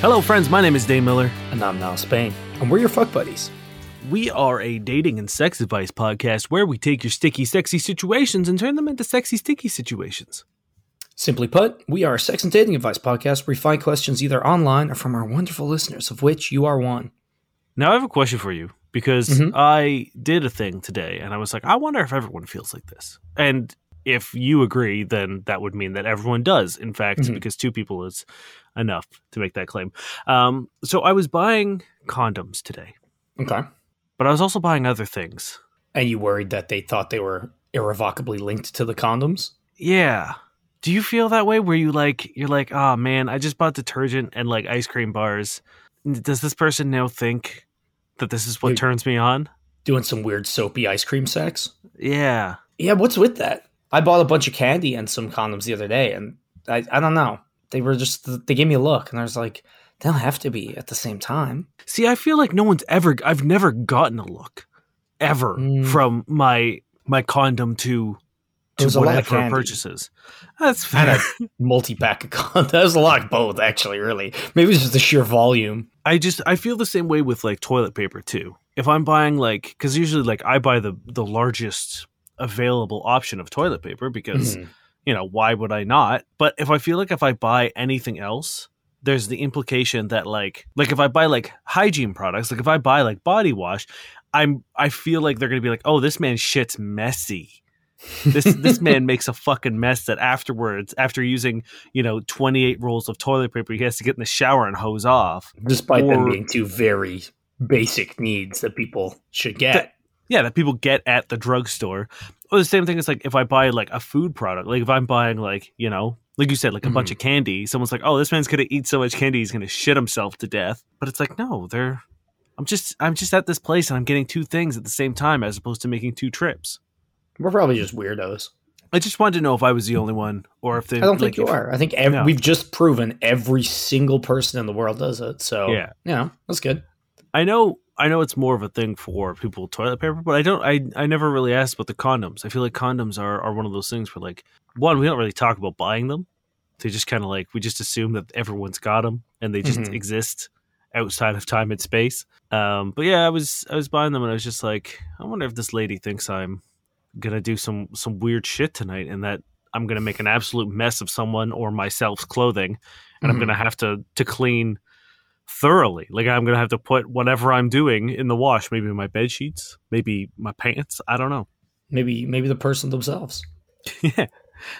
Hello, friends. My name is Dane Miller. And I'm Niall Spain. And we're your fuck buddies. We are a dating and sex advice podcast where we take your sticky, sexy situations and turn them into sexy, sticky situations. Simply put, we are a sex and dating advice podcast where we find questions either online or from our wonderful listeners, of which you are one. Now, I have a question for you because Mhm. I did a thing today and I was like, I wonder if everyone feels like this. And if you agree, then that would mean that everyone does, in fact, Mhm. because two people is enough to make that claim. Um, so I was buying condoms today, Okay. But I was also buying other things. And you worried that they thought they were irrevocably linked to the condoms? Yeah. Do you feel that way where you like you're like, "Oh man, I just bought detergent and like ice cream bars. Does this person now think that this is what You- turns me on?" Doing some weird soapy ice cream sex? Yeah. Yeah, what's with that? I bought a bunch of candy and some condoms the other day, and I, I don't know. They were just, they gave me a look, and I was like, they don't have to be at the same time. See, I feel like no one's ever I've never gotten a look ever Mm. from my my condom to to was a lot of whatever purchases. That's fair. a multi pack of condoms. That was a lot of both, actually, really. Maybe it's just the sheer volume. I just I feel the same way with like toilet paper too. If I'm buying like cuz usually like I buy the the largest available option of toilet paper because Mhm. you know, why would I not? But if I feel like if I buy anything else, there's the implication that like like if I buy like hygiene products, like if I buy like body wash, I'm I feel like they're gonna be like, oh, this man shits messy. This this man makes a fucking mess that afterwards, after using, you know, 28 rolls of toilet paper, he has to get in the shower and hose off. despite them being two very basic needs that people should get. yeah, that people get at the drugstore. Or the same thing is like if I buy like a food product, like if I'm buying like, you know, like you said, like a bunch mm-hmm. of candy, someone's like, Oh, this man's gonna eat so much candy he's gonna shit himself to death. But it's like, no, they're I'm just I'm just at this place and I'm getting two things at the same time as opposed to making two trips. We're probably just weirdos. I just wanted to know if I was the only one or if they I don't like, think you if- are. I think ev- No. we've just proven every single person in the world does it. So Yeah. yeah, that's good. I know I know it's more of a thing for people with toilet paper, but I don't I, I never really asked about the condoms. I feel like condoms are, are one of those things where like one, we don't really talk about buying them. They just kind of like we just assume that everyone's got them and they just Mhm. exist outside of time and space. Um, but yeah, I was I was buying them and I was just like, I wonder if this lady thinks I'm gonna do some some weird shit tonight and that I'm gonna make an absolute mess of someone or myself's clothing and I'm Mhm. gonna have to to clean thoroughly. Like I'm gonna have to put whatever I'm doing in the wash. Maybe my bed sheets, maybe my pants. I don't know. Maybe maybe the person themselves. yeah,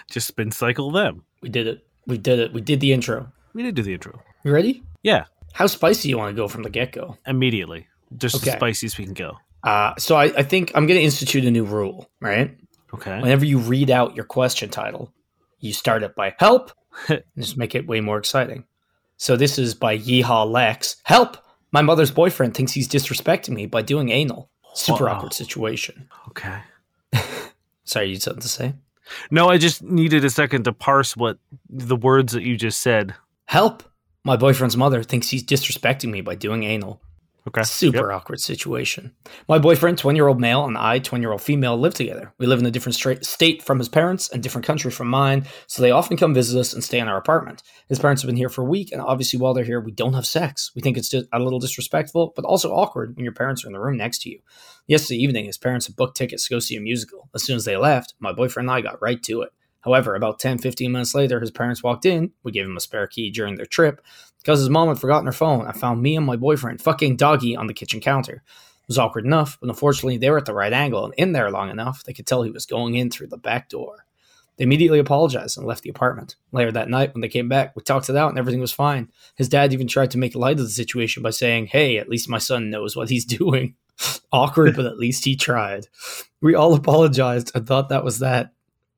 just spin cycle them. We did it. We did it. We did the intro. We did do the intro. You ready? Yeah, How spicy you want to go from the get go? immediately, just Okay. as spicy as we can go. Uh, so I, I think I'm going to institute a new rule. Right? Okay. Whenever you read out your question title, you start it by help. and just make it way more exciting. So this is by Yeehaw Lex. Help! My mother's boyfriend thinks he's disrespecting me by doing anal. Super Wow. awkward situation. Okay. Sorry, you had something to say? No, I just needed a second to parse what the words that you just said. Help! My boyfriend's mother thinks he's disrespecting me by doing anal. Okay. Super awkward situation. My boyfriend, 20 year old male, and I, 20 year old female, live together. We live in a different state from his parents and different country from mine, so they often come visit us and stay in our apartment. His parents have been here for a week, and obviously, while they're here, we don't have sex. We think it's a little disrespectful, but also awkward when your parents are in the room next to you. Yesterday evening, his parents booked tickets to go see a musical. As soon as they left, my boyfriend and I got right to it. However, about 10, 15 minutes later, his parents walked in. We gave him a spare key during their trip. Because his mom had forgotten her phone, I found me and my boyfriend fucking doggy on the kitchen counter. It was awkward enough, but unfortunately, they were at the right angle and in there long enough they could tell he was going in through the back door. They immediately apologized and left the apartment. Later that night, when they came back, we talked it out and everything was fine. His dad even tried to make light of the situation by saying, Hey, at least my son knows what he's doing. Awkward, but at least he tried. We all apologized and thought that was that.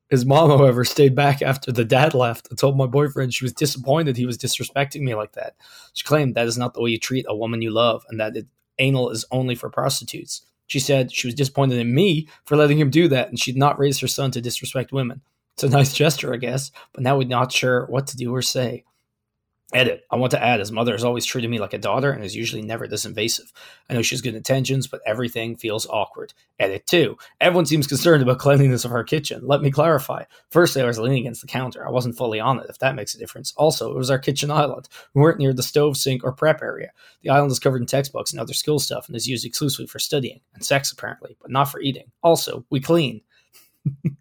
His mom, however, stayed back after the dad left and told my boyfriend she was disappointed he was disrespecting me like that. She claimed that is not the way you treat a woman you love and that it, anal is only for prostitutes. She said she was disappointed in me for letting him do that, and she'd not raised her son to disrespect women. It's a nice gesture, I guess, but now we're not sure what to do or say. Edit. I want to add, his mother has always treated me like a daughter and is usually never this invasive. I know she has good intentions, but everything feels awkward. Edit 2. Everyone seems concerned about cleanliness of our kitchen. Let me clarify. Firstly, I was leaning against the counter. I wasn't fully on it, if that makes a difference. Also, it was our kitchen island. We weren't near the stove, sink, or prep area. The island is covered in textbooks and other school stuff and is used exclusively for studying and sex, apparently, but not for eating. Also, we clean.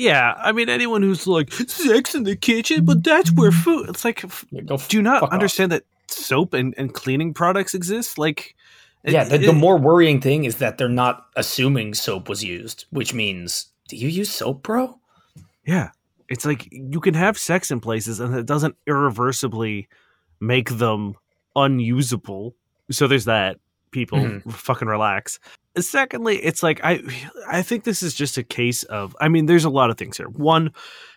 Yeah, I mean anyone who's like sex in the kitchen, but that's where food. It's like, Yeah, f- do you not fuck off. understand that soap and, and cleaning products exist? Like, it- Yeah, the, it- the more worrying thing is that they're not assuming soap was used, which means, do you use soap, bro? yeah, it's like you can have sex in places, and it doesn't irreversibly make them unusable. So there's that. People Mhm. fucking relax. Secondly, it's like I I think this is just a case of I mean, there's a lot of things here. One,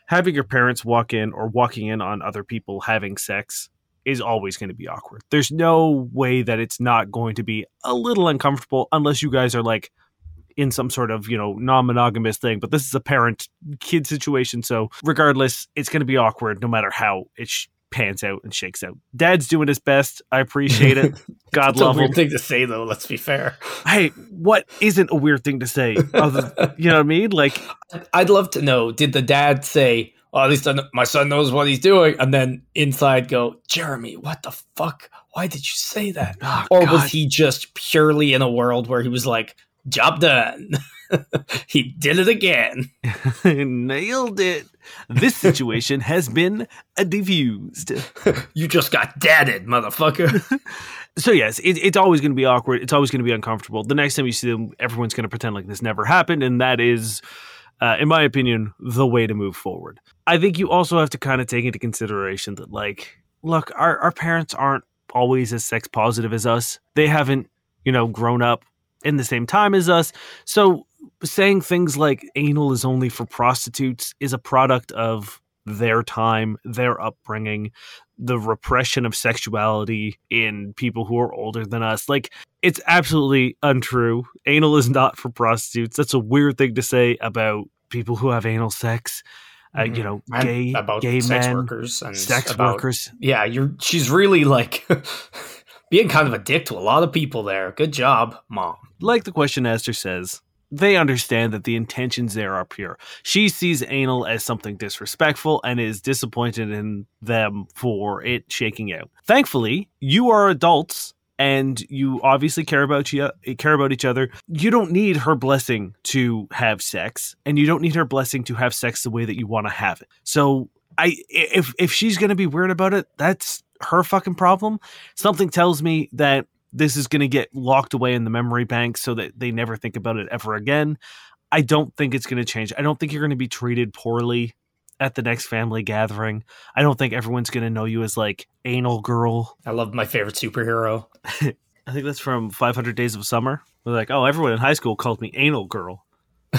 having your parents walk in or walking in on other people having sex is always going to be awkward. There's no way that it's not going to be a little uncomfortable unless you guys are like in some sort of, you know, non-monogamous thing, but this is a parent kid situation, so regardless, it's going to be awkward no matter how it sh- pans out and shakes out. Dad's doing his best. I appreciate it. God love him weird thing to say, though. Let's be fair. hey, what isn't a weird thing to say? Other, you know what I mean? Like, I'd love to know: Did the dad say, "Well, at least my son knows what he's doing," and then inside go, "Jeremy, what the fuck? Why did you say that?" oh, Or God. was he just purely in a world where he was like, "Job done." he did it again. nailed it? This situation has been diffused. You just got dadded, motherfucker. So yes, it, it's always going to be awkward. It's always going to be uncomfortable. The next time you see them, everyone's going to pretend like this never happened, and that is, uh, in my opinion, the way to move forward. I think you also have to kind of take into consideration that, like, look, our our parents aren't always as sex positive as us. They haven't, you know, grown up in the same time as us. So saying things like anal is only for prostitutes is a product of their time, their upbringing, the repression of sexuality in people who are older than us. Like, it's absolutely untrue. Anal is not for prostitutes. That's a weird thing to say about people who have anal sex. Uh, you Mhm. know, And gay, about gay sex men, workers and sex about- workers. Yeah, you're. She's really like being kind of a dick to a lot of people there. Good job, mom. like the question asker says, they understand that the intentions there are pure. She sees anal as something disrespectful and is disappointed in them for it shaking out. Thankfully, you are adults and you obviously care about you care about each other. You don't need her blessing to have sex, and you don't need her blessing to have sex the way that you want to have it. So, I if if she's going to be weird about it, that's her fucking problem. Something tells me that this is going to get locked away in the memory bank so that they never think about it ever again. I don't think it's going to change. I don't think you're going to be treated poorly at the next family gathering. I don't think everyone's going to know you as like anal girl. I love my favorite superhero. I think that's from 500 Days of Summer. They're like, oh, everyone in high school called me anal girl.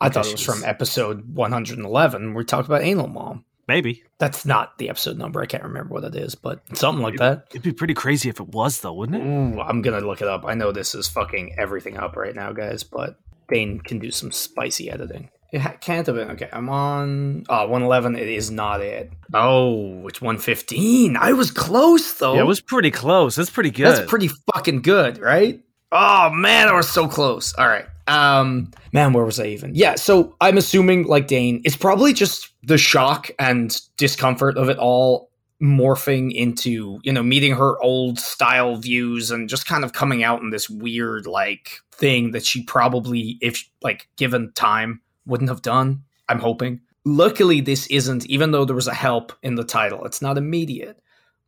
I thought it was from episode 111. where We talked about anal mom. Maybe. That's not the episode number. I can't remember what it is, but something like that. It'd be pretty crazy if it was though, wouldn't it? Ooh, I'm gonna look it up. I know this is fucking everything up right now, guys, but Dane can do some spicy editing. It ha- can't have been. Okay, I'm on. Ah, oh, 111. It is not it. Oh, it's 115. I was close though. Yeah, it was pretty close. That's pretty good. That's pretty fucking good, right? Oh man, I was so close. All right. Um man, where was I even? Yeah, so I'm assuming like Dane, it's probably just the shock and discomfort of it all morphing into, you know, meeting her old style views and just kind of coming out in this weird like thing that she probably if like given time wouldn't have done. I'm hoping. Luckily this isn't even though there was a help in the title. It's not immediate.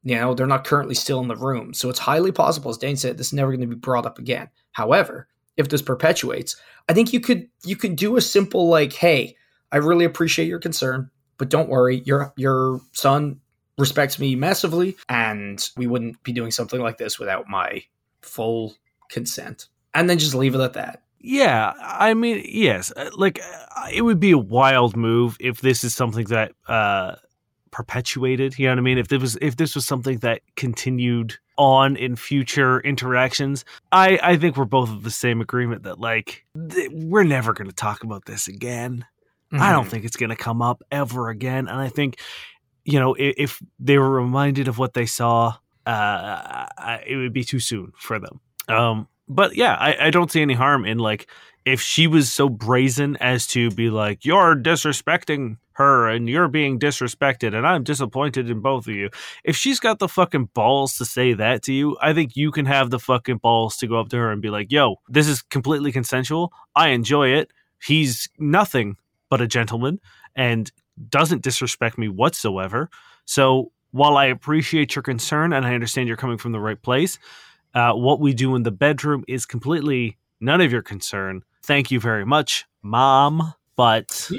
You know, they're not currently still in the room. So it's highly possible, as Dane said, this is never going to be brought up again. However, if this perpetuates, I think you could you could do a simple like, hey, I really appreciate your concern, but don't worry, your your son respects me massively, and we wouldn't be doing something like this without my full consent. And then just leave it at that. Yeah, I mean, yes, like uh, it would be a wild move if this is something that uh perpetuated, you know what I mean? If this was if this was something that continued on in future interactions, I I think we're both of the same agreement that like th- we're never going to talk about this again. I don't Mhm. think it's going to come up ever again. And I think, you know, if, if they were reminded of what they saw, uh, I- it would be too soon for them. Um, but yeah, I, I don't see any harm in like if she was so brazen as to be like, you're disrespecting her and you're being disrespected and I'm disappointed in both of you. If she's got the fucking balls to say that to you, I think you can have the fucking balls to go up to her and be like, yo, this is completely consensual. I enjoy it. He's nothing but a gentleman and doesn't disrespect me whatsoever. So while I appreciate your concern and I understand you're coming from the right place, uh, what we do in the bedroom is completely none of your concern. Thank you very much, mom. But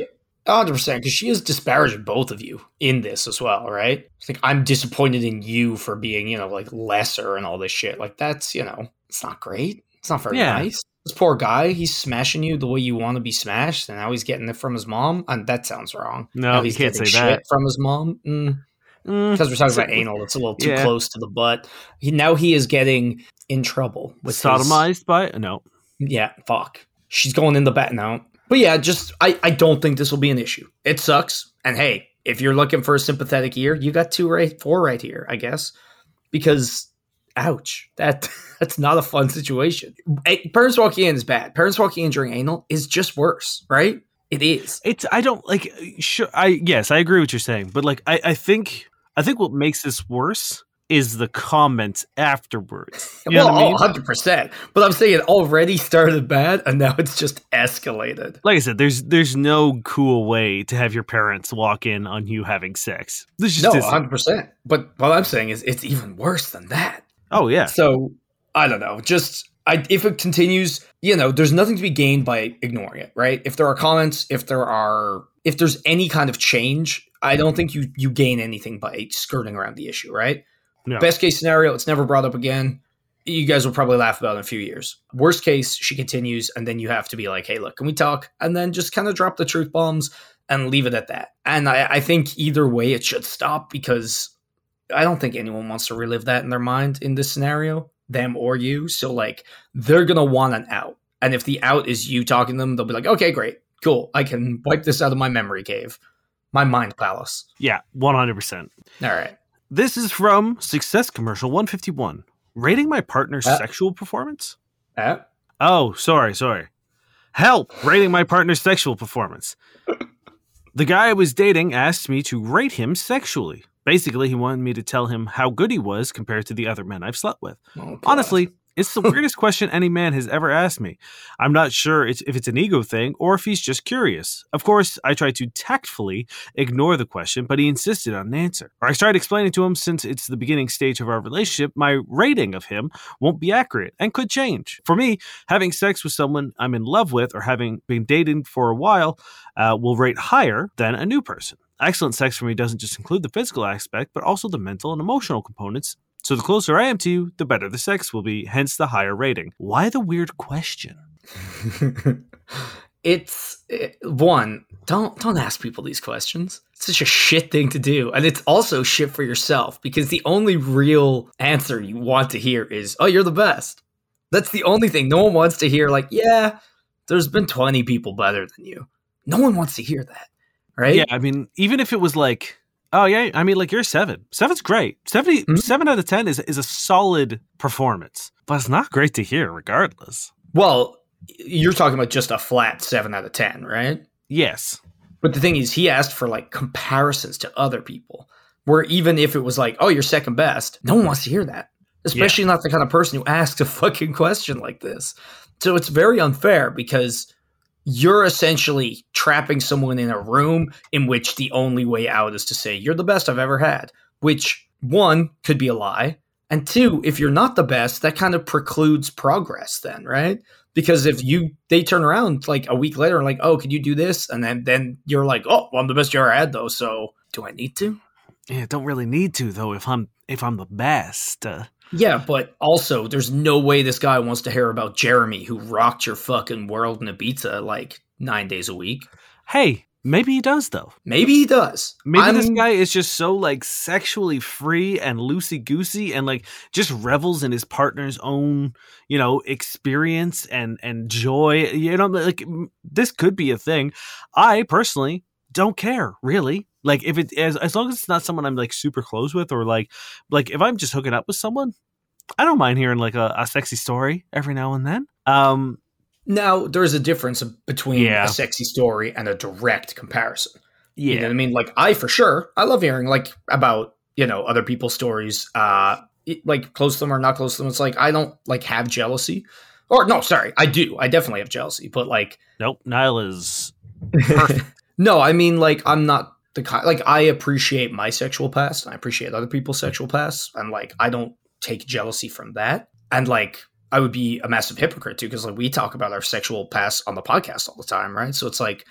hundred percent, because she is disparaging both of you in this as well, right? It's like I'm disappointed in you for being, you know, like lesser and all this shit. Like that's, you know, it's not great. It's not very Yeah. nice. This poor guy, he's smashing you the way you want to be smashed, and now he's getting it from his mom. And that sounds wrong. no, now he's can't getting say shit that. from his mom. Mm. Mm, because we're talking about anal. It's a little too Yeah. close to the butt. He, now he is getting in trouble with his- sodomized by no. yeah, fuck. She's going in the bat now. But yeah, just I, I don't think this will be an issue. It sucks. And hey, if you're looking for a sympathetic ear, you got two right four right here, I guess. Because ouch. That that's not a fun situation. Eh, Parents walking in is bad. Parents walking in during anal is just worse, right? It is. It's I don't like sure I yes, I agree what you're saying, but like I, I think I think what makes this worse is the comments afterwards. You know well, what I mean? oh, 100%. But I'm saying it already started bad and now it's just escalated. like I said, there's there's no cool way to have your parents walk in on you having sex. This just No, isn't. 100%. But what I'm saying is it's even worse than that. oh yeah. So I don't know. Just I, if it continues, you know, there's nothing to be gained by ignoring it, right? If there are comments, if there are, if there's any kind of change, I don't think you you gain anything by skirting around the issue, right? No. Best case scenario, it's never brought up again. You guys will probably laugh about it in a few years. Worst case, she continues, and then you have to be like, "Hey, look, can we talk?" And then just kind of drop the truth bombs and leave it at that. And I, I think either way, it should stop because I don't think anyone wants to relive that in their mind in this scenario, them or you. So like they're gonna want an out. And if the out is you talking to them, they'll be like, okay, great, cool. I can wipe this out of my memory cave. My mind palace. Yeah, one hundred percent. All right. This is from Success Commercial 151. Rating my partner's Uh. sexual performance? Uh, Oh, sorry, sorry. Help! Rating my partner's sexual performance. The guy I was dating asked me to rate him sexually. Basically, he wanted me to tell him how good he was compared to the other men I've slept with. oh, Honestly, it's the weirdest question any man has ever asked me. I'm not sure it's, if it's an ego thing or if he's just curious. Of course, I tried to tactfully ignore the question, but he insisted on an answer. Or I started explaining to him since it's the beginning stage of our relationship, my rating of him won't be accurate and could change. For me, having sex with someone I'm in love with or having been dating for a while uh, will rate higher than a new person. Excellent sex for me doesn't just include the physical aspect, but also the mental and emotional components so the closer I am to you, the better the sex will be, hence the higher rating. Why the weird question? it's it, one. Don't don't ask people these questions. It's such a shit thing to do, and it's also shit for yourself because the only real answer you want to hear is, "Oh, you're the best." That's the only thing. No one wants to hear like, "Yeah, there's been 20 people better than you." No one wants to hear that, right? Yeah, I mean, even if it was like, oh yeah, I mean, like you're seven. Seven's great. 70, Mhm. Seven out of ten is is a solid performance, but it's not great to hear, regardless. Well, you're talking about just a flat seven out of ten, right? Yes, But the thing is, he asked for like comparisons to other people, where even if it was like, oh, you're second best, no one wants to hear that. Especially not the kind of person who asks a fucking question like this. So it's very unfair because you're essentially trapping someone in a room in which the only way out is to say, you're the best I've ever had, which one could be a lie. And two, if you're not the best, that kind of precludes progress then, right? Because if you they turn around like a week later and like, oh, could you do this? And then then you're like, oh, well, I'm the best you ever had though. So do I need to? yeah, don't really need to though. If I'm if I'm the best, uh, Yeah, but also there's no way this guy wants to hear about Jeremy who rocked your fucking world in Ibiza like nine days a week. hey, Maybe he does though. Maybe he does. Maybe this I'm- guy is just so like sexually free and loosey goosey and like just revels in his partner's own, you know, experience and and joy. You know, like this could be a thing. I personally don't care really. Like if it as as long as it's not someone I'm like super close with or like like if I'm just hooking up with someone, I don't mind hearing like a, a sexy story every now and then. Um, Now, there's a difference between Yeah. a sexy story and a direct comparison. yeah, You know what I mean? Like, I for sure, I love hearing like about you know other people's stories. Uh, like close to them or not close to them. It's like I don't like have jealousy, or no, sorry, I do. I definitely have jealousy, but like, nope. Niall is no, I mean like I'm not the kind. Like, I appreciate my sexual past, and I appreciate other people's mm. sexual past, and like I don't take jealousy from that. And like, I would be a massive hypocrite too, because like we talk about our sexual past on the podcast all the time, right? So it's like,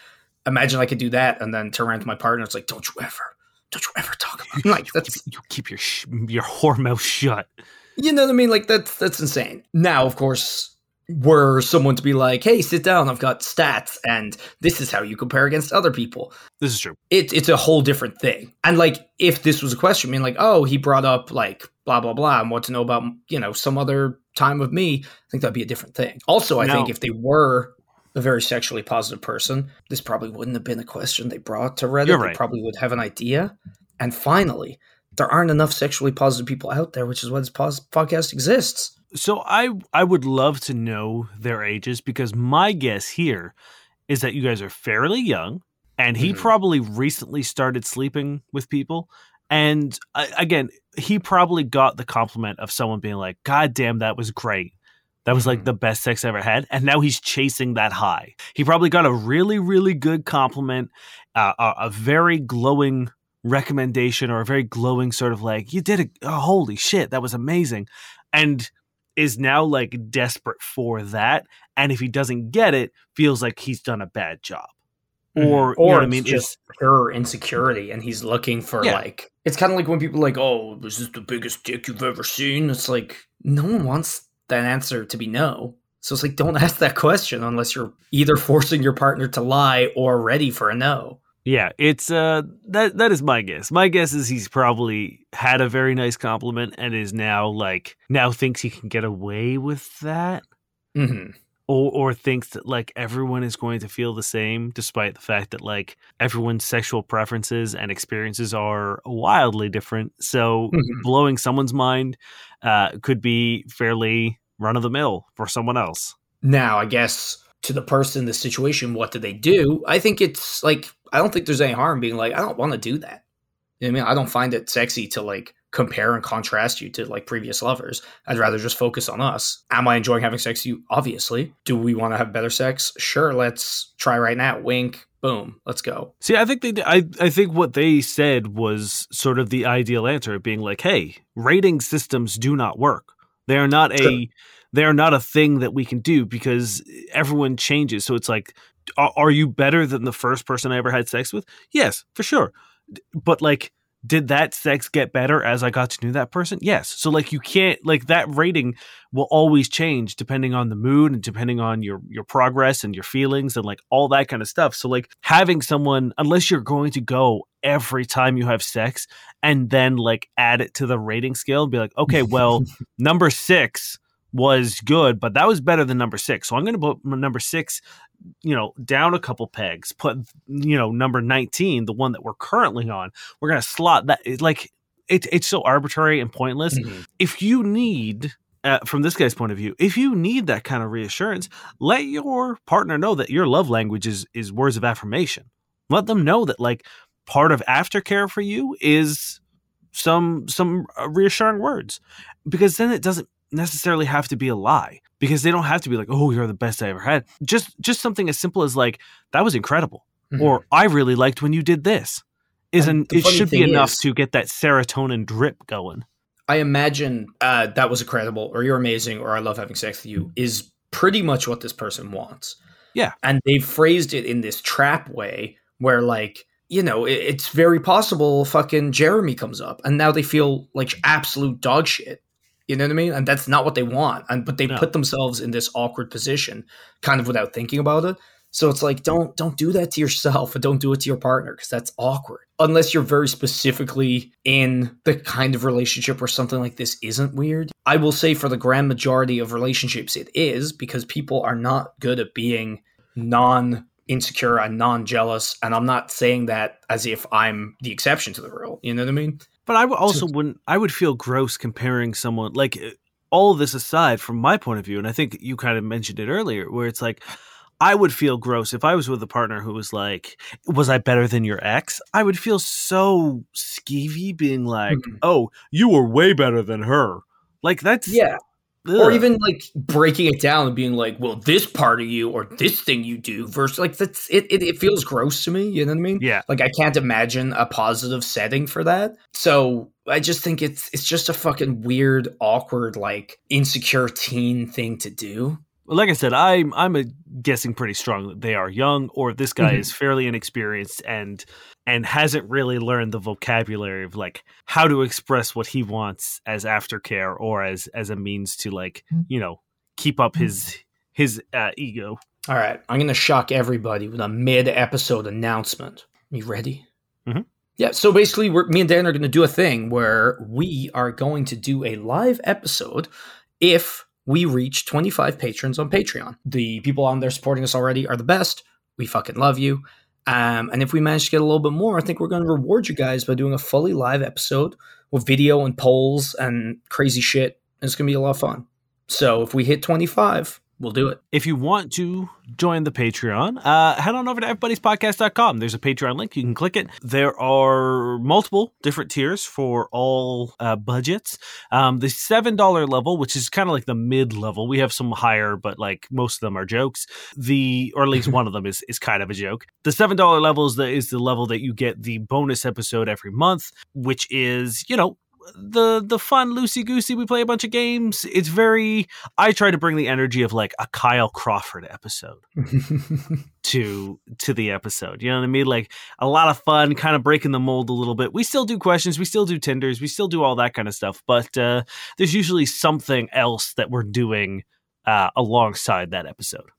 imagine I could do that and then turn around to my partner. It's like, don't you ever, don't you ever talk about it. like that's you keep your sh- your whore mouth shut. you know what I mean? Like that's that's insane. Now, of course, were someone to be like, "Hey, sit down. I've got stats, and this is how you compare against other people." This is true. It, it's a whole different thing. And like, if this was a question, I mean, like, oh, he brought up like blah blah blah, and what to know about you know some other time of me, I think that'd be a different thing. Also, I No. think if they were a very sexually positive person, this probably wouldn't have been a question they brought to Reddit. You're They probably would have an idea. And finally, there aren't enough sexually positive people out there, which is why this podcast exists. So I I would love to know their ages because my guess here is that you guys are fairly young and he Mhm. probably recently started sleeping with people and uh, again he probably got the compliment of someone being like god damn that was great that was like Mhm. the best sex I ever had and now he's chasing that high he probably got a really really good compliment uh, a, a very glowing recommendation or a very glowing sort of like you did it oh, holy shit that was amazing and is now like desperate for that and if he doesn't get it feels like he's done a bad job mm-hmm. or, you know what i mean just pure insecurity, and he's looking for Yeah. like it's kind of like when people are like, "Oh, this is the biggest dick you've ever seen?" It's like no one wants that answer to be no. So it's like don't ask that question unless you're either forcing your partner to lie or ready for a no. Yeah, it's uh that that is my guess. My guess is he's probably had a very nice compliment and is now like now thinks he can get away with that hmm or or thinks that like everyone is going to feel the same despite the fact that like everyone's sexual preferences and experiences are wildly different. So Mhm. blowing someone's mind uh could be fairly run of the mill for someone else. Now, I guess to the person, the situation, what do they do? I think it's like I don't think there's any harm being like I don't want to do that. You know I mean? I don't find it sexy to like compare and contrast you to like previous lovers. I'd rather just focus on us. Am I enjoying having sex with you? Obviously. Do we want to have better sex? Sure, let's try right now. Wink, boom, let's go. See, I think they, I, I think what they said was sort of the ideal answer, being like, "Hey, rating systems do not work. They are not Sure. a, they are not a thing that we can do because everyone changes. So it's like, are, you better than the first person I ever had sex with? Yes, for sure. But like, did that sex get better as I got to know that person? Yes. So like, you can't like that rating will always change depending on the mood and depending on your your progress and your feelings and like all that kind of stuff. So like having someone unless you're going to go every time you have sex and then like add it to the rating scale and be like, okay, well, number 6 was good, but that was better than number 6. So I'm going to put number 6 you know down a couple pegs put you know number 19 the one that we're currently on we're going to slot that like it, it's so arbitrary and pointless. If you need uh, from this guy's point of view if you need that kind of reassurance let your partner know that your love language is is words of affirmation. Let them know that like part of aftercare for you is some some uh, reassuring words because then it doesn't necessarily have to be a lie because they don't have to be like oh you're the best i ever had just just something as simple as like that was incredible Mhm. or i really liked when you did this is And an it should be enough is- to get that serotonin drip going I imagine uh, that was incredible, or you're amazing, or I love having sex with you is pretty much what this person wants. Yeah. And they phrased it in this trap way where, like, you know, it's very possible fucking Jeremy comes up and now they feel like absolute dog shit. You know what I mean? And that's not what they want. And but they No. put themselves in this awkward position kind of without thinking about it. So it's like don't don't do that to yourself and don't do it to your partner because that's awkward. Unless you're very specifically in the kind of relationship where something like this isn't weird. I will say for the grand majority of relationships it is because people are not good at being non insecure and non jealous and I'm not saying that as if I'm the exception to the rule. You know what I mean? But I would also wouldn't. I would feel gross comparing someone like uh, all of this aside from my point of view, and I think you kind of mentioned it earlier, where it's like I would feel gross if I was with a partner who was like, "Was I better than your ex?" I would feel so skeevy, being like, Mhm. "Oh, you were way better than her." Like that's Yeah. Or even like breaking it down and being like, well, this part of you or this thing you do versus like that's it, it, it feels gross to me. You know what I mean? yeah. Like I can't imagine a positive setting for that. So I just think it's it's just a fucking weird, awkward, like insecure teen thing to do. Like I said, I'm I'm a guessing pretty strong that they are young, or this guy Mhm. is fairly inexperienced and and hasn't really learned the vocabulary of like how to express what he wants as aftercare or as as a means to like you know keep up his his uh, ego. All right, I'm gonna shock everybody with a mid-episode announcement. You ready? Mhm. Yeah. So basically, we're, me and Dan are gonna do a thing where we are going to do a live episode if we reach 25 patrons on Patreon. The people on there supporting us already are the best. We fucking love you. Um, and if we manage to get a little bit more, I think we're going to reward you guys by doing a fully live episode with video and polls and crazy shit. It's going to be a lot of fun. So if we hit 25, we'll do it. If you want to join the Patreon, uh, head on over to everybodiespodcast.com. There's a Patreon link. You can click it. There are multiple different tiers for all uh, budgets. Um, the $7 level, which is kind of like the mid level, we have some higher, but like most of them are jokes. The, or at least one of them is, is kind of a joke. The $7 level is the, is the level that you get the bonus episode every month, which is, you know, the the fun loosey goosey. We play a bunch of games. It's very. I try to bring the energy of like a Kyle Crawford episode to to the episode. You know what I mean? Like a lot of fun, kind of breaking the mold a little bit. We still do questions, we still do tenders, we still do all that kind of stuff. But uh, there's usually something else that we're doing uh, alongside that episode.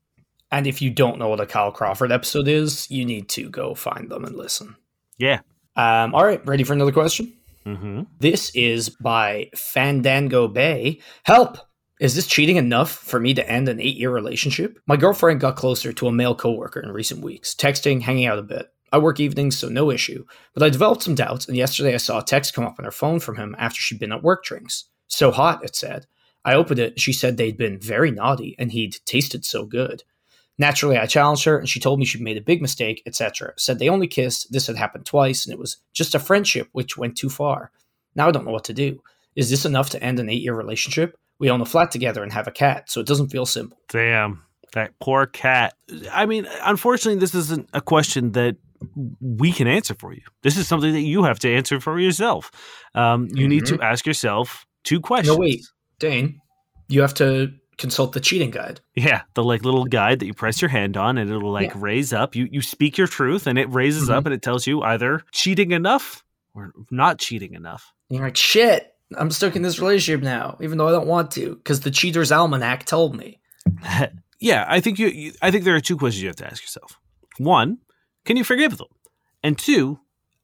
And if you don't know what a Kyle Crawford episode is, you need to go find them and listen. Yeah. Um, all right, ready for another question? Mm-hmm. This is by Fandango Bay. Help! Is this cheating enough for me to end an eight year relationship? My girlfriend got closer to a male coworker in recent weeks, texting, hanging out a bit. I work evenings, so no issue. But I developed some doubts, and yesterday I saw a text come up on her phone from him after she'd been at work drinks. So hot, it said. I opened it, she said they'd been very naughty, and he'd tasted so good. Naturally, I challenged her, and she told me she'd made a big mistake, etc. Said they only kissed, this had happened twice, and it was just a friendship which went too far. Now I don't know what to do. Is this enough to end an eight year relationship? We own a flat together and have a cat, so it doesn't feel simple. Damn. That poor cat. I mean, unfortunately, this isn't a question that we can answer for you. This is something that you have to answer for yourself. Um, you need to ask yourself two questions. No, wait, Dane, you have to consult the cheating guide. Yeah, the like little guide that you press your hand on and it'll like Yeah. raise up. You you speak your truth and it raises Mhm. up and it tells you either cheating enough or not cheating enough. And you're like, shit, I'm stuck in this relationship now, even though I don't want to, because the Cheater's Almanac told me. yeah, I think you, you I think there are two questions you have to ask yourself. One, can you forgive them? And two,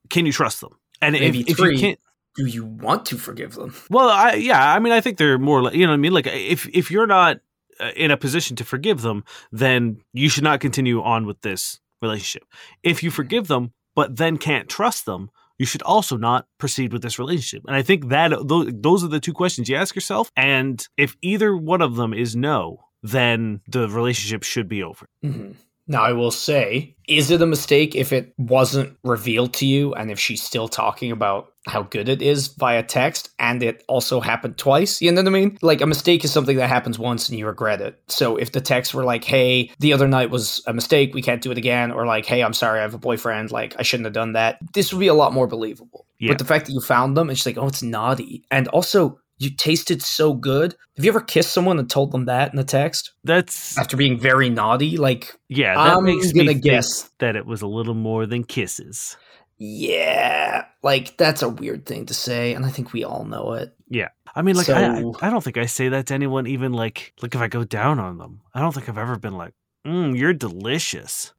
can you trust them? And if, Maybe if you can't Do you want to forgive them? Well, I yeah, I mean, I think they're more like you know what I mean. Like if if you're not uh, in a position to forgive them, then you should not continue on with this relationship. If you forgive them, but then can't trust them, you should also not proceed with this relationship. And I think that those, those are the two questions you ask yourself. And if either one of them is no, then the relationship should be over. Mhm. Now, I will say, is it a mistake if it wasn't revealed to you and if she's still talking about how good it is via text and it also happened twice? You know what I mean? Like, a mistake is something that happens once and you regret it. So, if the texts were like, hey, the other night was a mistake, we can't do it again, or like, hey, I'm sorry, I have a boyfriend, like, I shouldn't have done that, this would be a lot more believable. Yeah. But the fact that you found them and she's like, oh, it's naughty. And also, you tasted so good. Have you ever kissed someone and told them that in a text That's after being very naughty? Like, yeah. That I'm makes gonna me guess. that it was a little more than kisses. Yeah, like that's a weird thing to say, and I think we all know it. Yeah. I mean, like, I, I I don't think I say that to anyone, even like, like if I go down on them. I don't think I've ever been like, Mm, you're delicious.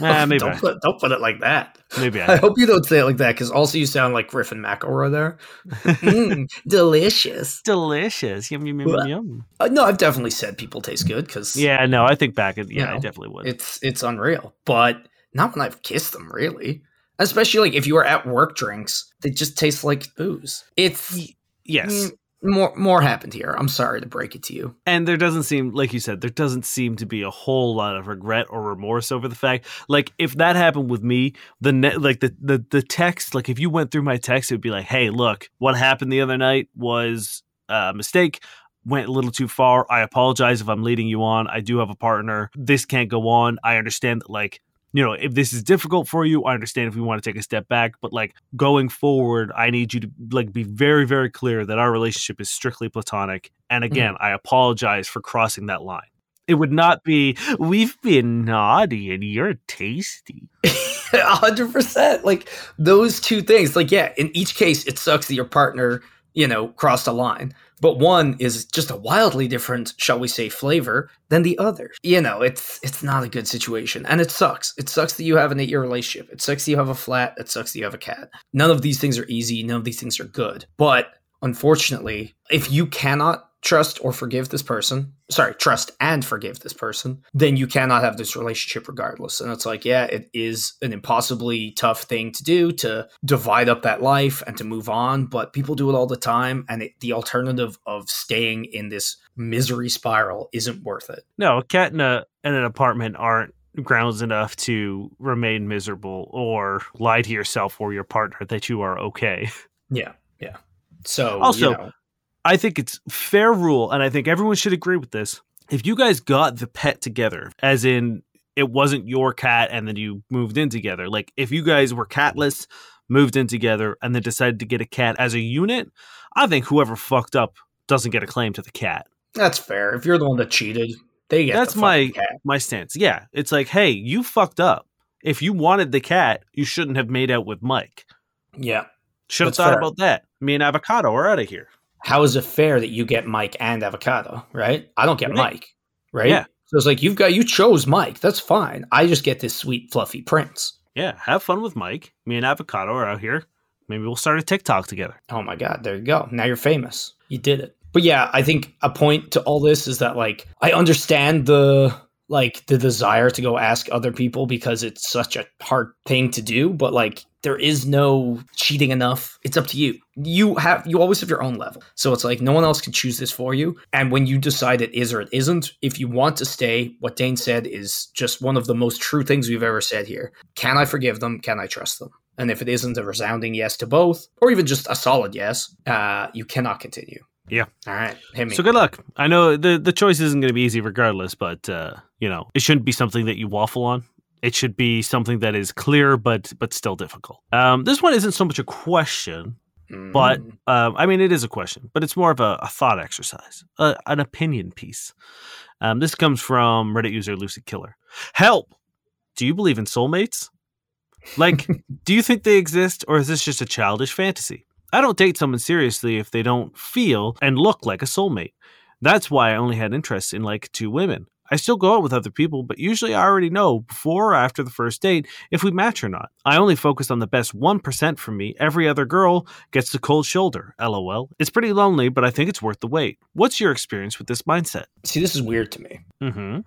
Nah, maybe don't, I, put, don't put it like that. maybe I I. hope you don't say it like that because also you sound like Griffin McElroy there. Mm, delicious. delicious. Yum yum yum What? yum. yum. Uh, no, I've definitely said people taste good because Yeah, no, I think back. At, yeah, I know, definitely would. it's it's unreal. But not when I've kissed them, really. Especially like if you were at work drinks, they just taste like booze. It's yes, mm, more more happened here. I'm sorry to break it to you. and there doesn't seem like you said there doesn't seem to be a whole lot of regret or remorse over the fact. Like if that happened with me, the net, like the the the text, like if you went through my text, it would be like, hey, look, what happened the other night was a mistake. Went a little too far. I apologize if I'm leading you on. I do have a partner. This can't go on. I understand that, like, you know, if this is difficult for you, I understand if we want to take a step back. But like going forward, I need you to like be very, very clear that our relationship is strictly platonic. And mm-hmm. again, I apologize for crossing that line. It would not be we've been naughty and you're tasty. A hundred percent. Like those two things. Like, yeah, in each case, it sucks that your partner, you know, crossed a line. But one is just a wildly different, shall we say, flavor than the other. You know, it's it's not a good situation. And it sucks. It sucks that you have an eight year relationship. It sucks that you have a flat. It sucks that you have a cat. None of these things are easy. None of these things are good. But unfortunately, if you cannot trust or forgive this person, sorry, trust and forgive this person, then you cannot have this relationship regardless. And it's like, yeah, it is an impossibly tough thing to do to divide up that life and to move on, but people do it all the time. And it, the alternative of staying in this misery spiral isn't worth it. No, a cat in a in an apartment aren't grounds enough to remain miserable or lie to yourself or your partner that you are okay. Yeah. Yeah. So, Also, you know, I think it's fair rule, and I think everyone should agree with this. If you guys got the pet together, as in it wasn't your cat and then you moved in together, like if you guys were catless, moved in together, and then decided to get a cat as a unit, I think whoever fucked up doesn't get a claim to the cat. that's fair. If you're the one that cheated, they get That's the my cat. my stance. Yeah, it's like, hey, you fucked up. If you wanted the cat, you shouldn't have made out with Mike. Yeah. Should have thought fair. about that. Me and Avocado are out of here. How is it fair that you get Mike and avocado, right? I don't get Right. Mike, right? Yeah. So it's like you've got you chose Mike. That's fine. I just get this sweet fluffy prince. Yeah, have fun with Mike. Me and Avocado are out here. Maybe we'll start a TikTok together. Oh my god, there you go. Now you're famous. You did it. But yeah, I think a point to all this is that like I understand the like the desire to go ask other people because it's such a hard thing to do, but like there is no cheating enough. It's up to you. You have you always have your own level. So it's like no one else can choose this for you. And when you decide it is or it isn't, if you want to stay, what Dane said is just one of the most true things we've ever said here. Can I forgive them? Can I trust them? And if it isn't a resounding yes to both, or even just a solid yes, uh, you cannot continue. Yeah. All right. Hit me. So good luck. I know the the choice isn't going to be easy regardless, but uh, you know it shouldn't be something that you waffle on. It should be something that is clear, but but still difficult. Um, this one isn't so much a question, but Mm. um, I mean it is a question, but it's more of a, a thought exercise, a, an opinion piece. Um, this comes from Reddit user Lucid Killer. Help! Do you believe in soulmates? Like, do you think they exist, or is this just a childish fantasy? I don't date someone seriously if they don't feel and look like a soulmate. That's why I only had interest in like two women. I still go out with other people, but usually I already know before or after the first date if we match or not. I only focus on the best 1% for me. Every other girl gets the cold shoulder. LOL. It's pretty lonely, but I think it's worth the wait. What's your experience with this mindset? See, this is weird to me Mm-hmm.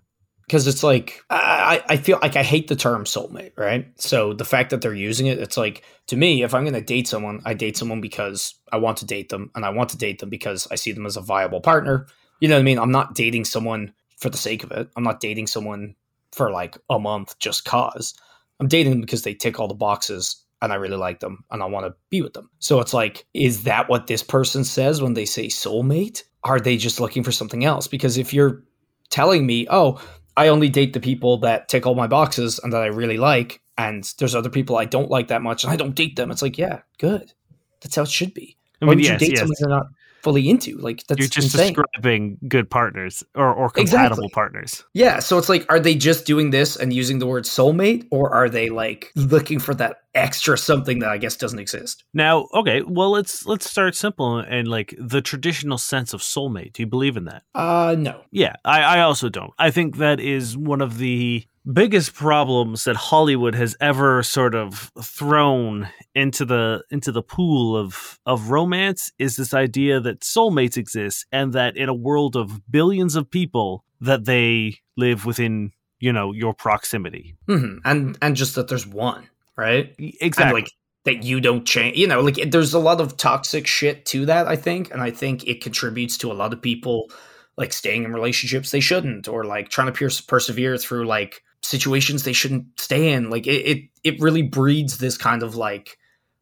Because it's like I, I feel like I hate the term soulmate, right? So the fact that they're using it, it's like to me, if I'm going to date someone, I date someone because I want to date them, and I want to date them because I see them as a viable partner. You know what I mean? I'm not dating someone for the sake of it. I'm not dating someone for like a month just cause. I'm dating them because they tick all the boxes and I really like them and I want to be with them. So it's like, is that what this person says when they say soulmate? Are they just looking for something else? Because if you're telling me, oh, I only date the people that tick all my boxes and that I really like, and there's other people I don't like that much and I don't date them, it's like, yeah, good. That's how it should be. I Why mean, would yes, you date yes. someone you're not fully into. Like that's You're just insane. describing good partners or, or compatible Exactly. partners. Yeah, so it's like, are they just doing this and using the word soulmate, or are they like looking for that extra something that I guess doesn't exist? Now, okay, well let's let's start simple and like the traditional sense of soulmate. Do you believe in that? Uh, no. Yeah, I, I also don't. I think that is one of the biggest problems that Hollywood has ever sort of thrown into the into the pool of of romance is this idea that soulmates exist and that in a world of billions of people that they live within, you know, your proximity. hmm And and just that there's one, right? Exactly. And like that you don't change. You know, like it- there's a lot of toxic shit to that. I think, and I think it contributes to a lot of people like staying in relationships they shouldn't, or like trying to pers- persevere through like situations they shouldn't stay in. Like it, it, it really breeds this kind of like,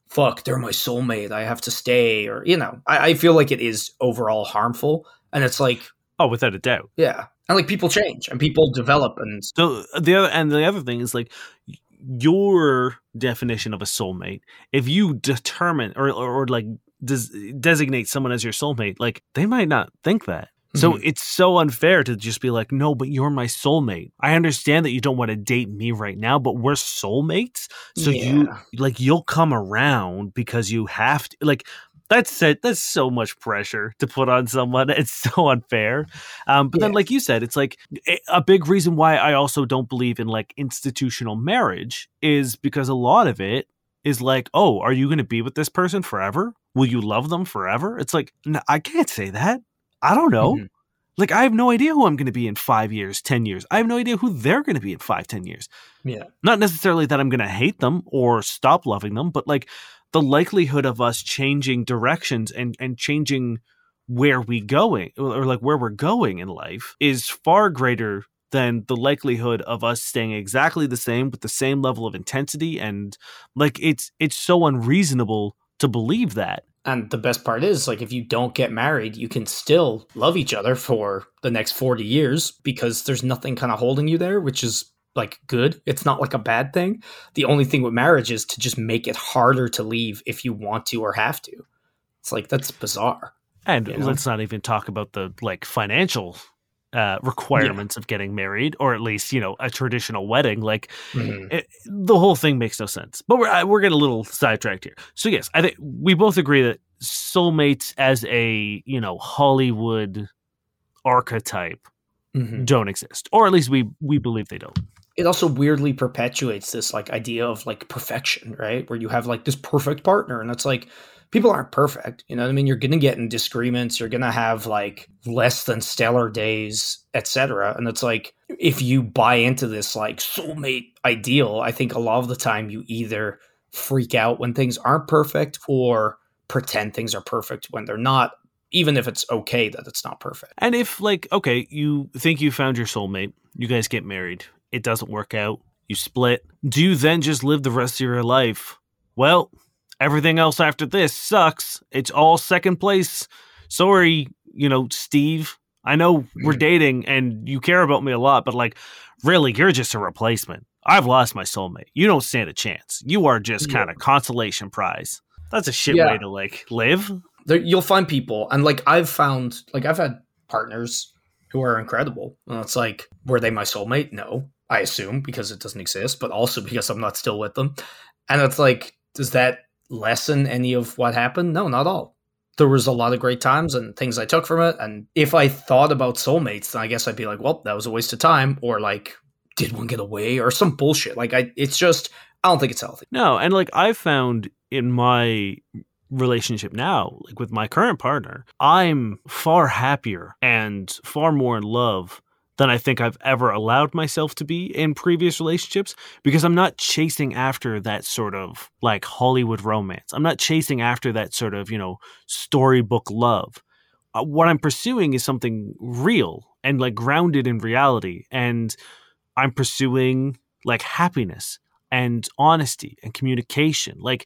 fuck, they're my soulmate. I have to stay, or you know, I, I feel like it is overall harmful, and it's like, oh, without a doubt. yeah, and like people change and people develop, and So uh, the other and the other thing is like your definition of a soulmate. If you determine or or, or like des- designate someone as your soulmate, like they might not think that. So Mhm. it's so unfair to just be like, no, but you're my soulmate. I understand that you don't want to date me right now, but we're soulmates. So you like you'll come around because you have to. Like that's it. That's so much pressure to put on someone. It's so unfair. Um, but then, like you said, it's like a- a big reason why I also don't believe in like institutional marriage is because a lot of it is like, oh, are you going to be with this person forever? Will you love them forever? It's like, I can't say that. I don't know. Mhm. Like, I have no idea who I'm going to be in five years, 10 years. I have no idea who they're going to be in five, 10 years. yeah, Not necessarily that I'm going to hate them or stop loving them, but like the likelihood of us changing directions and, and changing where we going or like where we're going in life is far greater than the likelihood of us staying exactly the same with the same level of intensity and like it's it's so unreasonable to believe that And the best part is, like, if you don't get married, you can still love each other for the next 40 years because there's nothing kind of holding you there, which is like good. It's not like a bad thing. The only thing with marriage is to just make it harder to leave if you want to or have to. It's like, that's bizarre. And You know? let's not even talk about the like financial uh, requirements of getting married, or at least you know a traditional wedding. Like it, the whole thing makes no sense. But we're we're getting a little sidetracked here. So yes, I think we both agree that soulmates as a you know Hollywood archetype Mhm. don't exist, or at least we we believe they don't. It also weirdly perpetuates this like idea of like perfection, right? Where you have like this perfect partner, and it's like people aren't perfect. You know what I mean? You're gonna get in disagreements. You're gonna have like less than stellar days, etc. And it's like if you buy into this like soulmate ideal, I think a lot of the time you either freak out when things aren't perfect or pretend things are perfect when they're not, even if it's okay that it's not perfect. And if like okay, you think you found your soulmate, you guys get married, it doesn't work out, you split. Do you then just live the rest of your life? Well, everything else after this sucks. It's all second place. Sorry, you know, Steve. I know we're mm-hmm. dating and you care about me a lot, but like really, you're just a replacement. I've lost my soulmate. You don't stand a chance. You are just kind of consolation prize. That's a shit Yeah. way to like live. there you'll find people and like i've found like i've had partners who are incredible and it's like were they my soulmate no i assume because it doesn't exist but also because i'm not still with them and it's like does that lessen any of what happened? No not all. There was a lot of great times and things i took from it and if i thought about soulmates then i guess i'd be like well that was a waste of time or like did one get away? or some bullshit. Like i it's just i don't think it's healthy. No, and like I've found in my relationship now, like with my current partner, I'm far happier and far more in love than I think I've ever allowed myself to be in previous relationships because I'm not chasing after that sort of like Hollywood romance. I'm not chasing after that sort of, you know, storybook love. Uh, what I'm pursuing is something real and like grounded in reality. And I'm pursuing like happiness and honesty and communication, like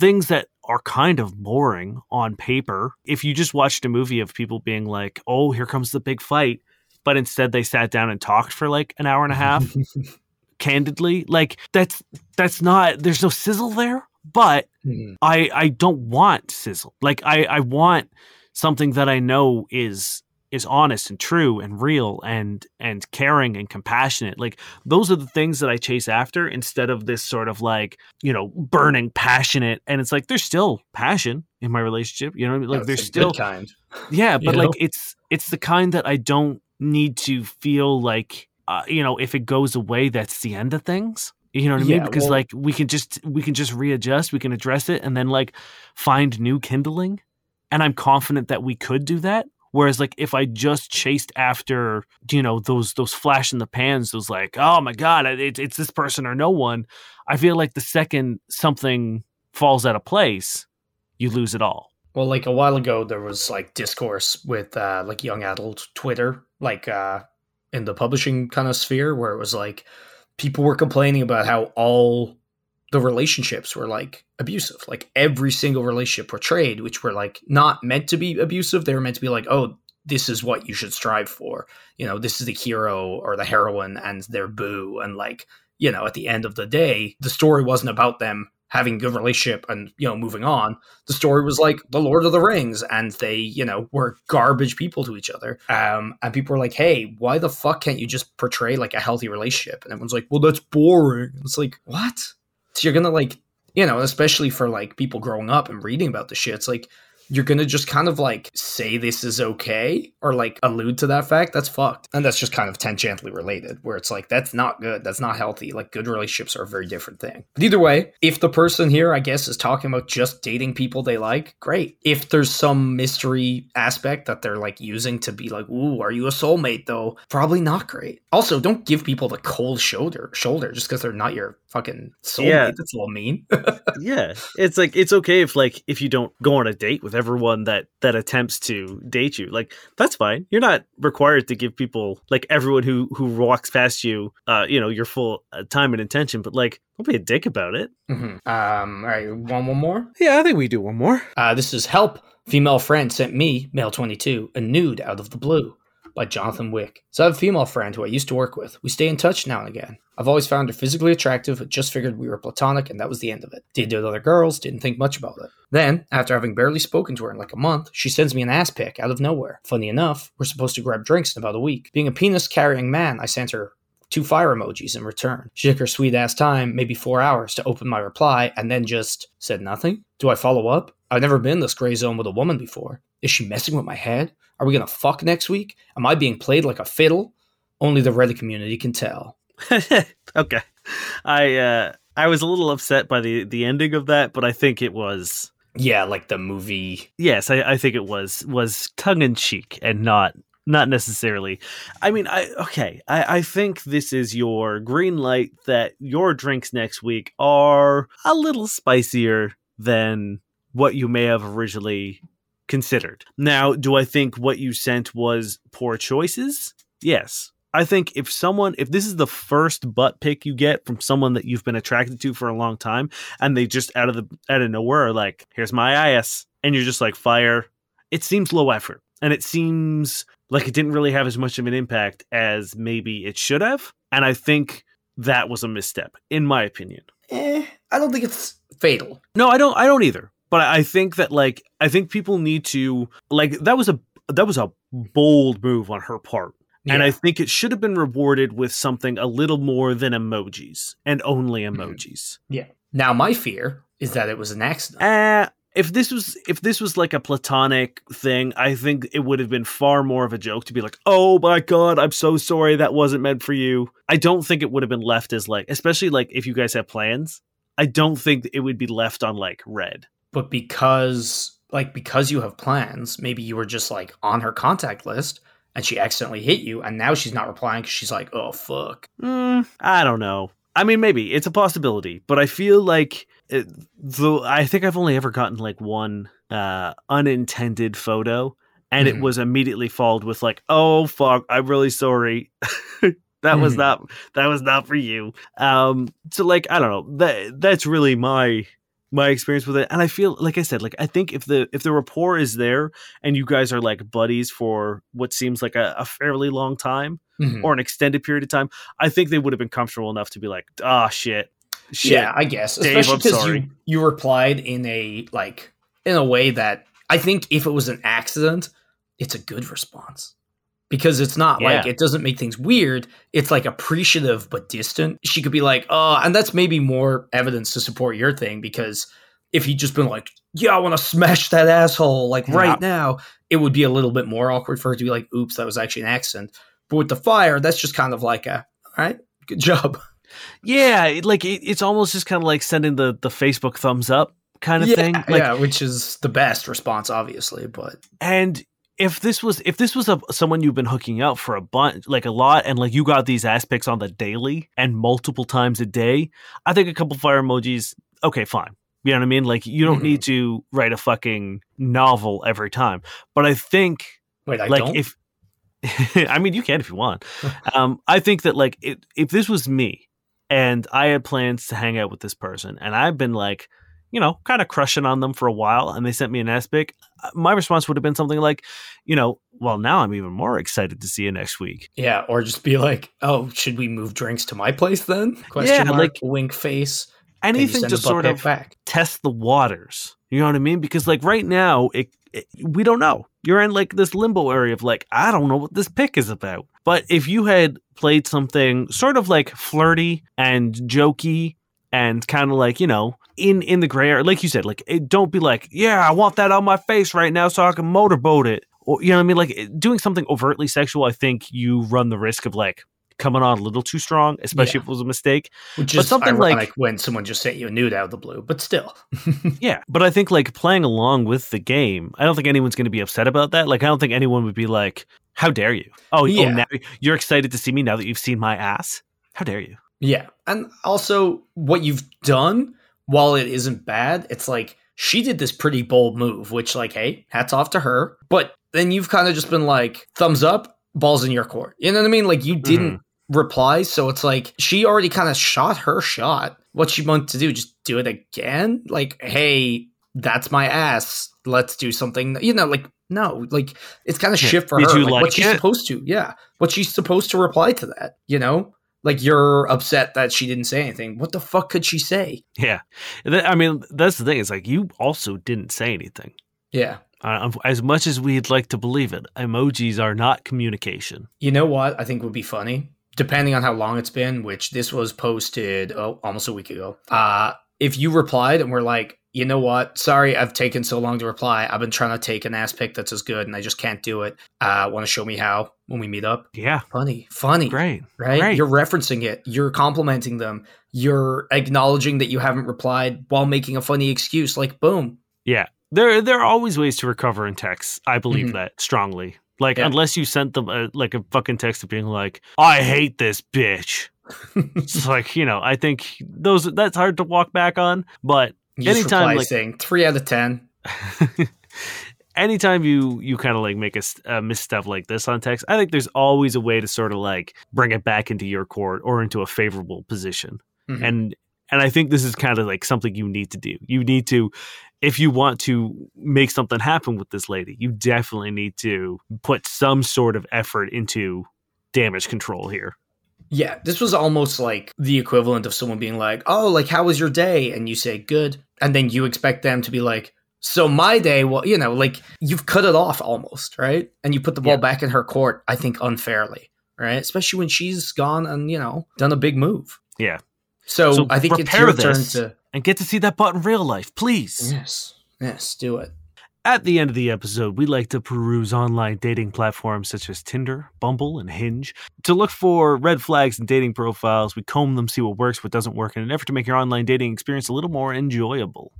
things that are kind of boring on paper. If you just watched a movie of people being like, oh, here comes the big fight, but instead they sat down and talked for like an hour and a half, candidly, like that's that's not there's no sizzle there. But Mhm. I I don't want sizzle. Like I I want something that I know is is honest and true and real and and caring and compassionate like those are the things that I chase after instead of this sort of like you know burning passionate and it's like there's still passion in my relationship you know what I mean? like there's still kind. yeah but you like know? it's it's the kind that I don't need to feel like uh, you know if it goes away that's the end of things. You know what I mean? Because well- like we can just we can just readjust we can address it and then like find new kindling. And I'm confident that we could do that. Whereas like if I just chased after you know those those flash in the pans those like oh my god it, it's this person or no one I feel like the second something falls out of place you lose it all. Well, like a while ago, there was like discourse with uh, like young adult Twitter, like uh, in the publishing kind of sphere, where it was like people were complaining about how all the relationships were like abusive, like every single relationship portrayed, which were like not meant to be abusive. They were meant to be like, oh, this is what you should strive for. You know, this is the hero or the heroine and their boo, and like you know, at the end of the day, the story wasn't about them having good relationship and you know moving on the story was like the lord of the rings and they you know were garbage people to each other. Um and people were like hey why the fuck can't you just portray like a healthy relationship? And everyone's like well that's boring. It's like what? So you're gonna like you know especially for like people growing up and reading about the shit it's like you're gonna just kind of like say this is okay or like allude to that fact that's fucked. And that's just kind of tangentially related where it's like that's not good that's not healthy like good relationships are a very different thing. But either way if the person here i guess is talking about just dating people they like great. If there's some mystery aspect that they're like using to be like ooh are you a soulmate though? Probably not great. Also don't give people the cold shoulder shoulder just because they're not your fucking soulmate Yeah. that's a little mean yeah it's like it's okay if like if you don't go on a date with everyone that that attempts to date you like that's fine you're not required to give people like everyone who who walks past you uh you know your full uh, time and attention but like don't be a dick about it Mm-hmm. um all right one one more yeah i think we do one more Uh, this is Help. Female friend sent me, male 22, a nude out of the blue by Jonathan Wick. So I have a female friend who I used to work with. We stay in touch now and again. I've always found her physically attractive, but just figured we were platonic and that was the end of it. With other girls, didn't think much about it. Then, after having barely spoken to her in like a month, she sends me an ass pic out of nowhere. Funny enough, we're supposed to grab drinks in about a week. Being a penis carrying man, I sent her two fire emojis in return. She took her sweet ass time, maybe four hours, to open my reply and then just said nothing. Do I follow up? I've never been in this gray zone with a woman before. Is she messing with my head? Are we gonna fuck next week? Am I being played like a fiddle? Only the Reddit community can tell. okay i uh i was a little upset by the the ending of that but i think it was Yeah, like the movie. yes i i think it was was tongue-in-cheek and not not necessarily i mean i okay i i think this is your green light that your drinks next week are a little spicier than what you may have originally considered now do i think what you sent was poor choices yes I think if someone, if this is the first butt pic you get from someone that you've been attracted to for a long time, and they just out of the out of nowhere are like, "Here's my ass," and you're just like, "Fire," it seems low effort, and it seems like it didn't really have as much of an impact as maybe it should have. And I think that was a misstep, in my opinion. Eh, I don't think it's fatal. No, I don't. I don't either. But I think that like I think people need to like that was a that was a bold move on her part. And I think it should have been rewarded with something a little more than emojis and only Mm-hmm. emojis. Yeah. Now my fear is that it was an accident. Uh if this was if this was like a platonic thing, I think it would have been far more of a joke to be like, "Oh my god, I'm so sorry that wasn't meant for you." I don't think it would have been left as like, especially like if you guys have plans. I don't think it would be left on like red. But because like because you have plans, maybe you were just like on her contact list and she accidentally hit you and now she's not replying because she's like, oh fuck. Mm, I don't know. I mean, maybe it's a possibility, but I feel like it, though I think I've only ever gotten like one uh, unintended photo, and Mhm. it was immediately followed with like, "Oh fuck, I'm really sorry." that was Mhm. not that was not for you. Um, so like I don't know. That that's really my my experience with it, and I feel like I said, like I think if the if the rapport is there and you guys are like buddies for what seems like a, a fairly long time Mhm. or an extended period of time, I think they would have been comfortable enough to be like, ah, shit, shit. Yeah, I guess. Dave, Especially because you you replied in a like in a way that I think if it was an accident, it's a good response because it's not like it doesn't make things weird. It's like appreciative but distant. She could be like, oh, and that's maybe more evidence to support your thing because if he'd just been like, yeah, I want to smash that asshole like right now, it would be a little bit more awkward for her to be like, oops, that was actually an accident. But with the fire, that's just kind of like a, all right, good job. Yeah, like it, it's almost just kind of like sending the the Facebook thumbs up kind of yeah, thing. Like, yeah, which is the best response, obviously. But and if this was if this was a someone you've been hooking up for a bunch like a lot and like you got these aspects on the daily and multiple times a day i think a couple fire emojis okay fine you know what i mean like you don't Mhm. need to write a fucking novel every time but i think wait, I like don't. if i mean you can if you want um i think that like it, if this was me and i had plans to hang out with this person and i've been like you know kind of crushing on them for a while and they sent me an aspic my response would have been something like you know well now i'm even more excited to see you next week Yeah, or just be like, "Oh, should we move drinks to my place then?" Question Yeah, mark, like- wink face. anything to sort of back. test the waters you know what i mean because like right now it, it we don't know you're in like this limbo area of like i don't know what this pic is about but if you had played something sort of like flirty and jokey and kind of like you know in in the gray area like you said like it, don't be like yeah i want that on my face right now so i can motorboat it or you know what i mean like doing something overtly sexual i think you run the risk of like coming on a little too strong especially Yeah. if it was a mistake Which but is something like- when someone just sent you a nude out of the blue, but still. Yeah, but I think like playing along with the game, I don't think anyone's going to be upset about that. Like, I don't think anyone would be like, "How dare you? Oh, oh, Yeah. now you're excited to see me now that you've seen my ass? How dare you?" yeah, and also what you've done, while it isn't bad, it's like she did this pretty bold move, which like, hey, hats off to her. But then you've kind of just been like, thumbs up, balls in your court. You know what I mean? Like you mm-hmm. didn't reply, so it's like she already kind of shot her shot. What she wanted to do, just do it again? Like, hey, that's my ass. Let's do something. You know, like no, like it's kind of shit for Did her. you like, like what she's supposed to? Yeah, what she's supposed to reply to that? You know, like you're upset that she didn't say anything. What the fuck could she say? Yeah, I mean that's the thing. It's like you also didn't say anything. Yeah. Uh, as much as we'd like to believe it, emojis are not communication. You know what I think would be funny, depending on how long it's been, which this was posted oh, almost a week ago. Uh, if you replied and were like, you know what, sorry, I've taken so long to reply. I've been trying to take an ass pic that's as good, and I just can't do it. Uh, Want to show me how when we meet up? Yeah, Funny, funny, great, right? great. You're referencing it. You're complimenting them. You're acknowledging that you haven't replied while making a funny excuse. Like, boom. Yeah, there there are always ways to recover in text. I believe Mhm. that strongly. Like Yeah. unless you sent them a, like a fucking text of being like, "I hate this bitch." it's like you know, I think those that's hard to walk back on. But You Anytime, like- saying three out of ten. anytime you you kind of like make a misstep like this on text, I think there's always a way to sort of like bring it back into your court or into a favorable position. Mhm. and and I think this is kind of like something you need to do. You need to, if you want to make something happen with this lady, you definitely need to put some sort of effort into damage control here. Yeah, this was almost like the equivalent of someone being like, "Oh, like how was your day?" and you say good, and then you expect them to be like, "So my day, well, you know, like you've cut it off almost, right?" And you put the ball Yeah. back in her court, I think unfairly, right? Especially when she's gone and, you know, done a big move. Yeah. So, So I think it's your this. turn to And get to see that butt in real life, please. Yes. Yes, do it. At the end of the episode, we like to peruse online dating platforms such as Tinder, Bumble, and Hinge to look for red flags in dating profiles. We comb them, see what works, what doesn't work, in an effort to make your online dating experience a little more enjoyable.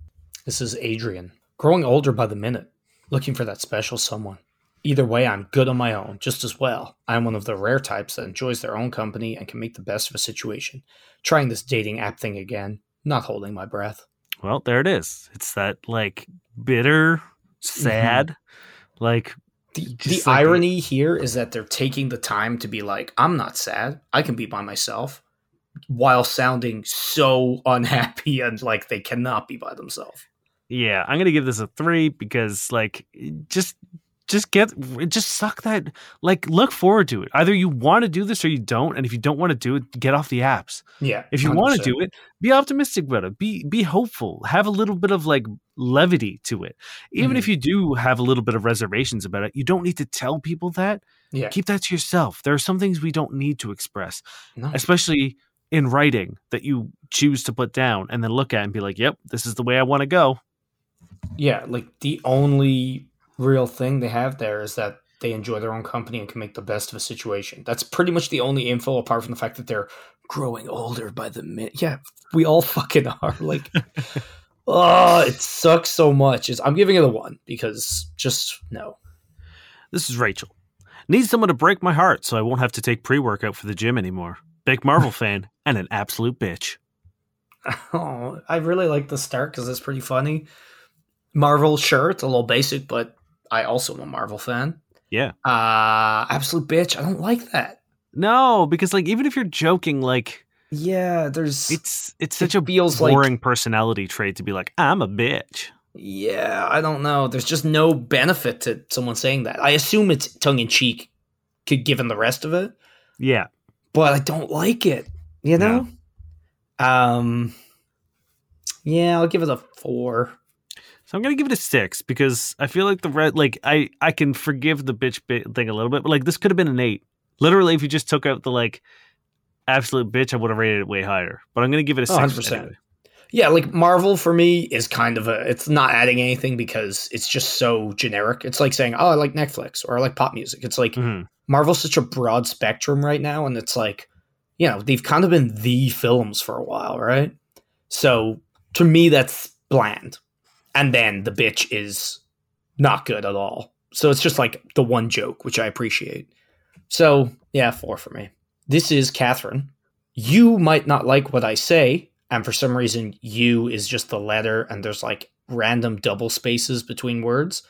This is Adrian, growing older by the minute, looking for that special someone. Either way, I'm good on my own, just as well. I'm one of the rare types that enjoys their own company and can make the best of a situation. Trying this dating app thing again, not holding my breath. Well, there it is. It's that like bitter, sad, mm-hmm. like The, the like- irony here is that they're taking the time to be like, I'm not sad. I can be by myself, while sounding so unhappy and like they cannot be by themselves. yeah. I'm gonna give this a three because like just just get just suck that like look forward to it. Either you want to do this or you don't, and if you don't want to do it, get off the apps. Yeah. If you want to do it, be optimistic about it. Be be hopeful. Have a little bit of like levity to it. Even Mm-hmm. if you do have a little bit of reservations about it, you don't need to tell people that. Yeah. Keep that to yourself. There are some things we don't need to express, No. especially in writing that you choose to put down and then look at and be like, "Yep, this is the way I want to go." Yeah, like the only real thing they have there is that they enjoy their own company and can make the best of a situation. That's pretty much the only info apart from the fact that they're growing older by the minute. Yeah, we all fucking are. Like, oh, it sucks so much. It's, I'm giving it a one because just no. This is Rachel. Need someone to break my heart so I won't have to take pre workout for the gym anymore. Big Marvel fan and an absolute bitch. Oh, I really like the start because it's pretty funny. Marvel, sure, it's a little basic, but I also am a Marvel fan. Yeah. Uh, absolute bitch. I don't like that. No, because like even if you're joking, like Yeah, there's it's it's It such a feels like- boring personality trait to be like, I'm a bitch. Yeah, I don't know. There's just no benefit to someone saying that. I assume it's tongue in cheek, given the rest of it, Yeah. but I don't like it. You know. Um. Yeah, I'll give it a four. So I'm gonna give it a six because I feel like the red like I I can forgive the bitch bit thing a little bit, but like this could have been an eight. Literally, if you just took out the like absolute bitch, I would have rated it way higher. But I'm gonna give it a Oh, six. 100%. anyway. Yeah, like Marvel for me is kind of a. It's not adding anything because it's just so generic. It's like saying, "Oh, I like Netflix" or "I like pop music." It's like Mhm. Marvel's such a broad spectrum right now, and it's like, you know, they've kind of been the films for a while, right? So to me, that's bland. And then the bitch is not good at all. So it's just like the one joke, which I appreciate. So yeah, four for me. This is Catherine. You might not like what I say, and for some reason, you is just the letter, and there's like random double spaces between words.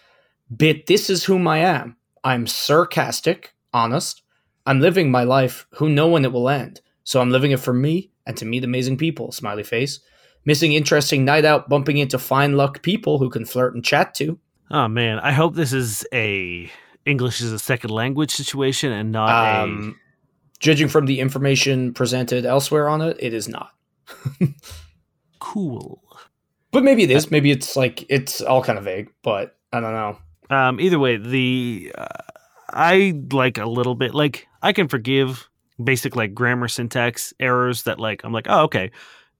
But this is whom I am. I'm sarcastic, honest. I'm living my life who know when it will end. So I'm living it for me and to meet amazing people, smiley face. Missing interesting night out, bumping into fine luck people who can flirt and chat to. Oh man, I hope this is a English as a second language situation and not Um, judging from the information presented elsewhere on it, it is not. cool. But maybe it is. Maybe it's like it's all kind of vague, but I don't know. Um, either way, the uh, I like a little bit like I can forgive basic like grammar syntax errors that like I'm like oh okay,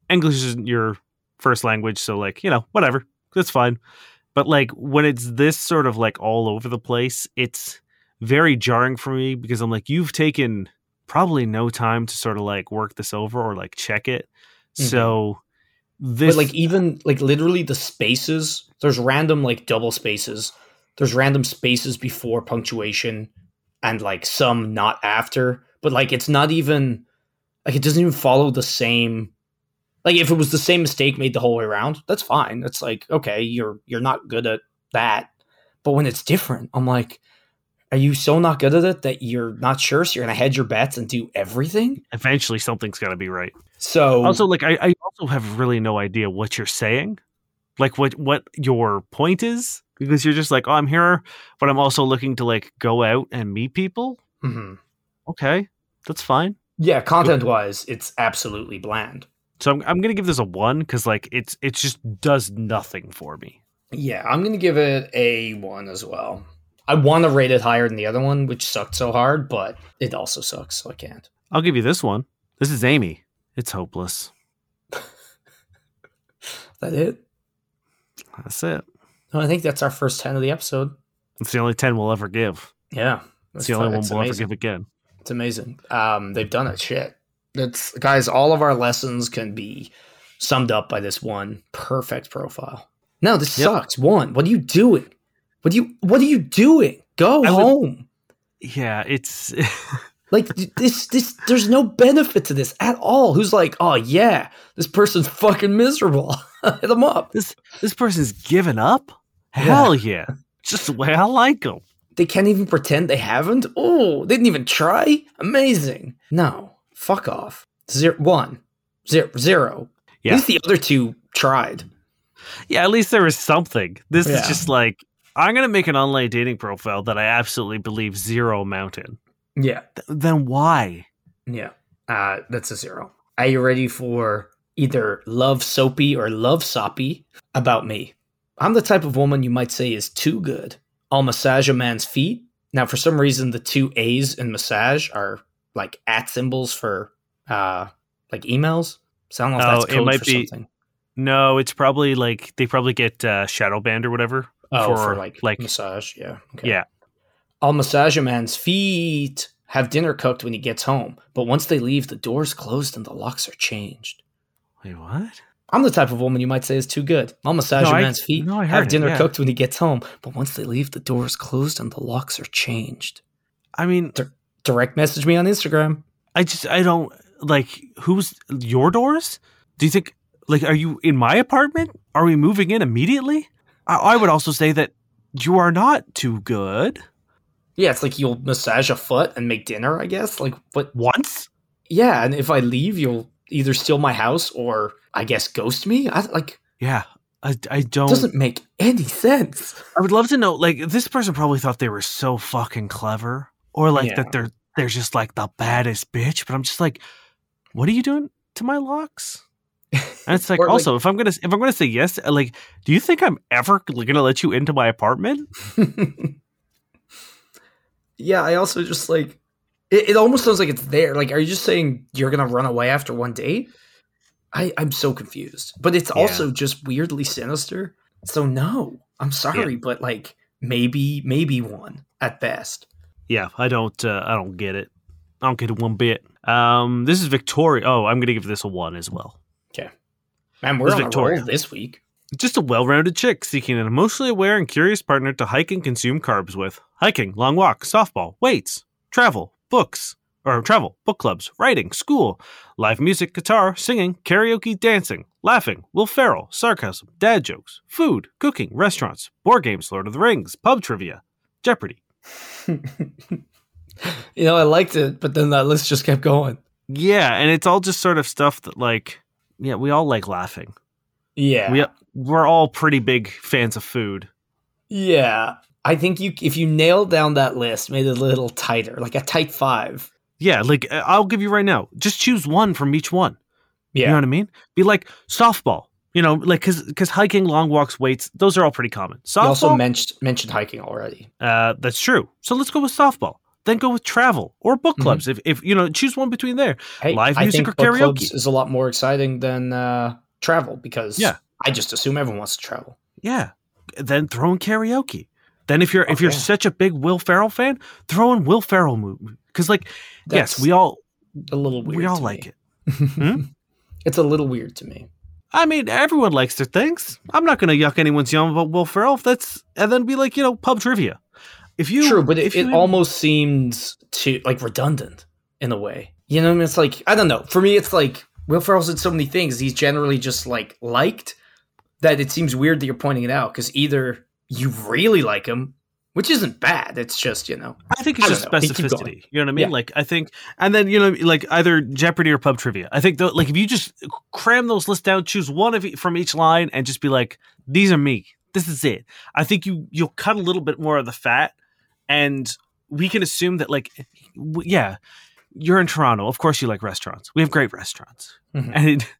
English isn't your first language, so like you know whatever that's fine. But like when it's this sort of like all over the place, it's very jarring for me because I'm like you've taken probably no time to sort of like work this over or like check it. Mhm. So this but like even like literally the spaces, there's random like double spaces. There's random spaces before punctuation and like some not after. But like it's not even like it doesn't even follow the same like if it was the same mistake made the whole way around, that's fine. It's like, okay, you're you're not good at that. But when it's different, I'm like, are you so not good at it that you're not sure? So you're gonna hedge your bets and do everything? eventually something's to be right. So also like I, I also have really no idea what you're saying like what what your point is because you're just like oh i'm here but i'm also looking to like go out and meet people Mm-hmm. okay that's fine Yeah, content wise, it's absolutely bland. So i'm, I'm gonna give this a one because like it's it just does nothing for me Yeah, I'm gonna give it a one as well. I want to rate it higher than the other one, which sucked so hard, but it also sucks, so I can't. i'll give you this one this is amy it's hopeless That it? that's it No, I think that's our first ten of the episode. it's the only 10 we'll ever give Yeah, it's the only one it's we'll ever amazing. give again It's amazing. Um, they've done it. Shit. That's guys. All of our lessons can be summed up by this one perfect profile. No, this Yep. sucks. One. What are you doing? What do you? What are you doing? Go I would- home. yeah it's Like this, this. There's no benefit to this at all. Who's like, oh yeah, this person's fucking miserable. Hit them up. this this person's given up hell yeah just the way i like them They can't even pretend they haven't. Oh, they didn't even try. Amazing. No, fuck off. Zero, one, zero, zero. Yeah. At least the other two tried. Yeah, at least there was something. This Yeah. is just like I'm gonna make an online dating profile that I absolutely believe zero amount in. Yeah. Th- then why? Yeah. Uh, that's a zero. Are you ready for either love soapy or love soppy about me? I'm the type of woman you might say is too good. I'll massage a man's feet. Now, for some reason, the two A's in massage are like at symbols for uh like emails. So I don't know if Oh, that's it might for be- something. No, it's probably like they probably get uh, shadow banned or whatever. Oh, for, for, like like- massage. Yeah. Okay. Yeah. I'll massage a man's feet. Have dinner cooked when he gets home. But once they leave, the door's closed and the locks are changed. Wait, what? I'm the type of woman you might say is too good. I'll massage No, a I- man's feet, no, have it, dinner yeah. cooked when he gets home, but once they leave, the door is closed and the locks are changed. I mean, Direct message me on Instagram. I just I don't like who's your doors. Do you think like are you in my apartment? Are we moving in immediately? I, I would also say that you are not too good. Yeah, it's like you'll massage a foot and make dinner, I guess. Like, but Once, yeah, and if I leave, you'll either steal my house or I guess ghost me. I like yeah. I, I don't. doesn't make any sense. I would love to know. Like this person probably thought they were so fucking clever, or like Yeah. that they're they're just like the baddest bitch. But I'm just like, what are you doing to my locks? And it's like also if I'm gonna if I'm gonna say yes, uh, like, do you think I'm ever gonna let you into my apartment? yeah, I also just like it, it almost sounds like it's there. Like, are you just saying you're gonna run away after one date? I, I'm so confused. But it's Yeah. also just weirdly sinister. So no. I'm sorry, but like maybe maybe one at best. Yeah, I don't uh, I don't get it. I don't get it one bit. Um, this is Victoria. Oh, I'm gonna give this a one as well. Okay, man, we're on Victoria. a roll this week. Just a well-rounded chick seeking an emotionally aware and curious partner to hike and consume carbs with. Hiking, long walks, softball, weights, travel, books, or travel, book clubs, writing, school, live music, guitar, singing, karaoke, dancing, laughing, Will Ferrell, sarcasm, dad jokes, food, cooking, restaurants, board games, Lord of the Rings, pub trivia, Jeopardy. You know, I liked it, but then that list just kept going. Yeah, and it's all just sort of stuff that like yeah, we all like laughing. Yeah. We we're all pretty big fans of food. Yeah. I think you if you nailed down that list, made it a little tighter, like a tight five. Yeah, like uh, I'll give you right now. Just choose one from each one. Yeah. You know what I mean? Be like softball. You know, like because because hiking, long walks, weights, those are all pretty common. you also mentioned mentioned hiking already. uh, that's true. So let's go with softball. Then go with travel or book Mhm. clubs. If if you know, choose one between there. Hey, Live music or karaoke? is a lot more exciting than uh, travel because Yeah. I just assume everyone wants to travel. Yeah. Then throw in karaoke. Then if you're if you're such a big Will Ferrell fan, throw in Will Ferrell movie because like yes, we all a little weird. we all like me. it. Hmm? it's a little weird to me. I mean, everyone likes their things. I'm not going to yuck anyone's yum about Will Ferrell. If that's and then be like, you know, pub trivia. If you True, but it, it almost seems to like redundant in a way. You know, what I mean, it's like I don't know. For me, it's like Will Ferrell's did so many things. He's generally just like liked that it seems weird that you're pointing it out because either you really like him, which isn't bad. It's just you know, I think it's I just know. Specificity. You know what I mean? Yeah. Like I think, and then you know, like either Jeopardy or pub trivia. I think though, like if you just cram those lists down, choose one of from each line, and just be like, these are me. This is it. I think you you'll cut a little bit more of the fat, and we can assume that like, yeah, you're in Toronto. Of course, you like restaurants. We have great restaurants, Mhm. and it,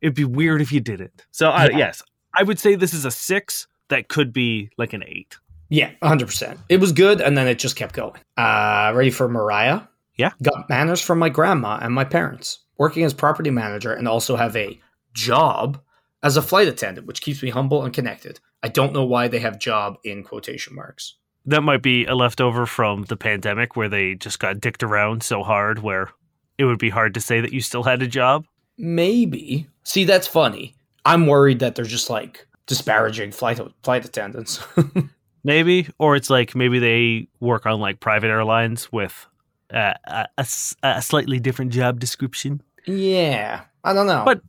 it'd be weird if you didn't. So I, Yeah. yes, I would say this is a six. That could be like an eight. Yeah, hundred percent. It was good, and then it just kept going. Uh, ready for Mariah? Yeah. Got manners from my grandma and my parents. Working as property manager, and also have a job as a flight attendant, which keeps me humble and connected. I don't know why they have job in quotation marks. that might be a leftover from the pandemic where they just got dicked around so hard where it would be hard to say that you still had a job. Maybe. See, that's funny. I'm worried that they're just like disparaging flight flight attendants. Maybe, or it's like maybe they work on like private airlines with uh, a, a a slightly different job description. yeah, I don't know. But-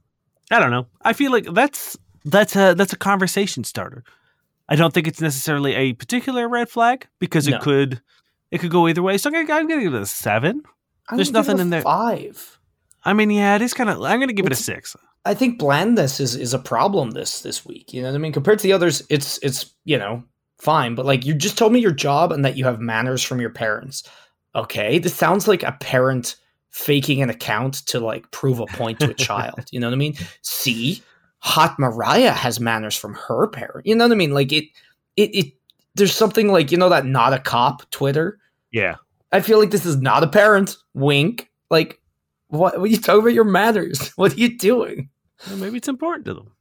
I don't know. I feel like that's that's a that's a conversation starter. I don't think it's necessarily a particular red flag because it could it could go either way. So I'm gonna, I'm gonna give it a seven. I'm there's gonna give it nothing in there- Five. I mean, yeah, it is kind of. I'm gonna give it a six. I think blandness is is a problem this this week. You know what I mean? Compared to the others, it's it's you know fine. But like, you just told me your job and that you have manners from your parents. Okay, this sounds like a parent faking an account to like prove a point to a child. You know what I mean? See, Hot Mariah has manners from her parent. You know what I mean? Like it, it, it. There's something like you know that not a cop Twitter. Yeah. I feel like this is not a parent. Wink. Like, what? What are you talking about? Your manners? What are you doing? Well, maybe it's important to them.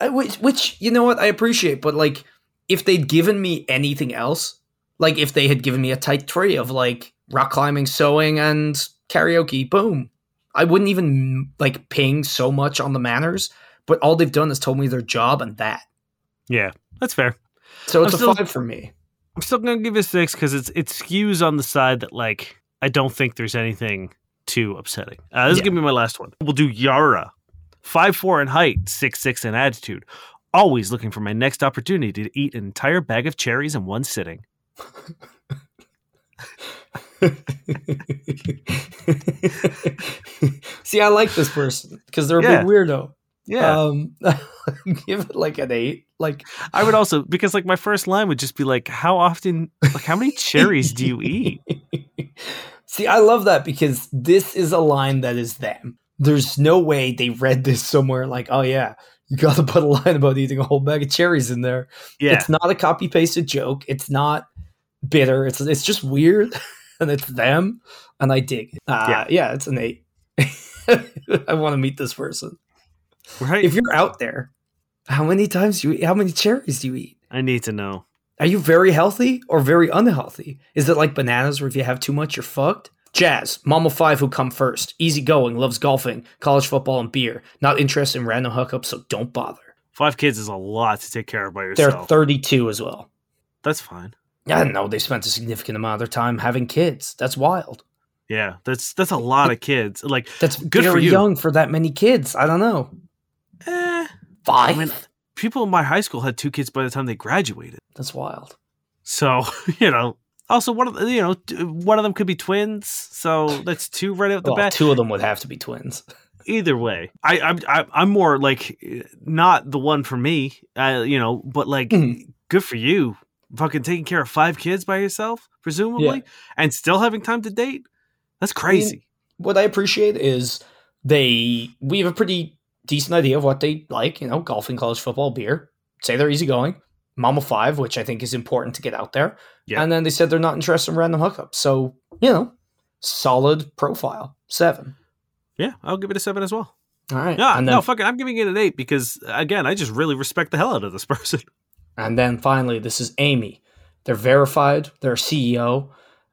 I, which, which you know what I appreciate, but like, if they'd given me anything else, like if they had given me a tight tree of like rock climbing, sewing, and karaoke, boom, I wouldn't even like ping so much on the manners. But all they've done is told me their job and that. Yeah, that's fair. So it's I'm a still- five for me. I'm still gonna give it a six because it's it skews on the side that like I don't think there's anything too upsetting. Uh, this is Yeah. gonna be my last one. We'll do Yara, five four in height, six six in attitude. Always looking for my next opportunity to eat an entire bag of cherries in one sitting. See, I like this person because they're a Yeah. big weirdo. Yeah, Um, give it like an eight. Like I would also because like my first line would just be like, how often, like how many cherries do you eat? See, I love that because this is a line that is them. There's no way they read this somewhere like, oh yeah, you got to put a line about eating a whole bag of cherries in there. Yeah, It's not a copy pasted joke. It's not bitter. It's it's just weird, and it's them, and I dig. It. Uh, Yeah. yeah, it's an eight. I want to meet this person. right. If you're out there, how many times do you eat? How many cherries do you eat? I need to know. Are you very healthy or very unhealthy? Is it like bananas where if you have too much, you're fucked? Jazz, mom of five who come first, easygoing, loves golfing, college football, and beer. Not interested in random hookups, so don't bother. Five kids is a lot to take care of by yourself. They're 32 as well. That's fine. I don't know. They spent a significant amount of their time having kids. That's wild. Yeah, that's that's a lot of kids. Like, That's Good for you. young for that many kids. I don't know. eh, Five? I mean, people in my high school had two kids by the time they graduated. That's wild. So you know, also one of the, you know one of them could be twins. So that's two right out the Well, bat. two of them would have to be twins. Either way, I I'm I, I'm more like not the one for me. Uh, you know, but like Mhm. good for you, fucking taking care of five kids by yourself, presumably, and still having time to date. That's crazy. what I appreciate is they we have a pretty decent idea of what they like, you know, golfing, college football, beer. Say they're easygoing. Mama five, which I think is important to get out there. Yeah. And then they said they're not interested in random hookups. So, you know, solid profile. Seven. yeah, I'll give it a seven as well. All right. Yeah, and then no, fuck it. I'm giving it an eight because again, I just really respect the hell out of this person. And then finally, this is Amy. They're verified, they're a CEO,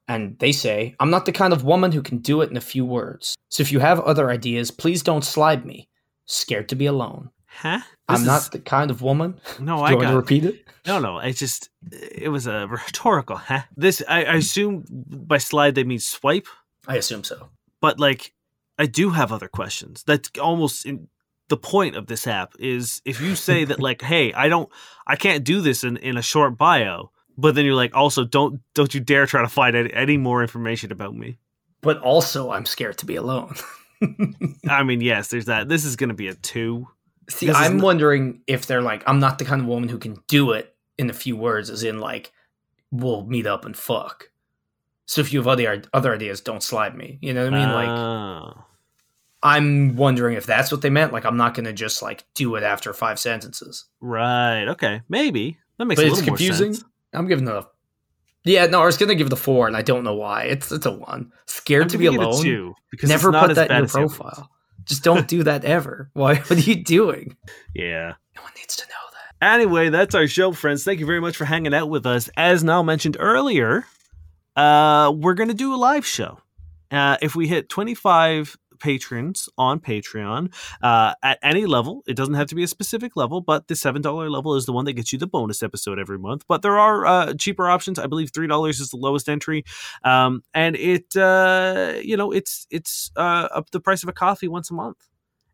and they say, I'm not the kind of woman who can do it in a few words. So if you have other ideas, please don't slide me. Scared to be alone. Huh? I'm This not is- the kind of woman. No, Do I you want got to repeat it? no, no. It's just it was a rhetorical. Huh? This I, I assume by slide they mean swipe, I assume so. but like I do have other questions. That's almost in, the point of this app is if you say that like, hey, I don't, I can't do this in in a short bio, but then you're like, also don't don't you dare try to find any, any more information about me. But also, I'm scared to be alone. I mean, yes, there's that. This is going to be a two. See, This I'm wondering if they're like, I'm not the kind of woman who can do it in a few words, as in like, we'll meet up and fuck. So if you have other other ideas, don't slide me. You know what I mean? like, Oh. I'm wondering if that's what they meant. Like, I'm not going to just like do it after five sentences. right. Okay. Maybe that makes But a it's little confusing. more sense. I'm giving it a. Yeah, no, I was going to give it a four, and I don't know why. It's it's a one. Scared I'm to be giving it a alone. two because Never it's not put that in your the profile. Just don't do that ever. Why? What are you doing? Yeah. No one needs to know that. Anyway, that's our show, friends. Thank you very much for hanging out with us. As Niall mentioned earlier, uh, we're going to do a live show. Uh, if we hit 25 patrons on Patreon uh, at any level, it doesn't have to be a specific level, but the $7 level is the one that gets you the bonus episode every month. But there are uh, cheaper options. I believe $3 is the lowest entry. Um, and it, uh, you know, it's, it's uh, up the price of a coffee once a month.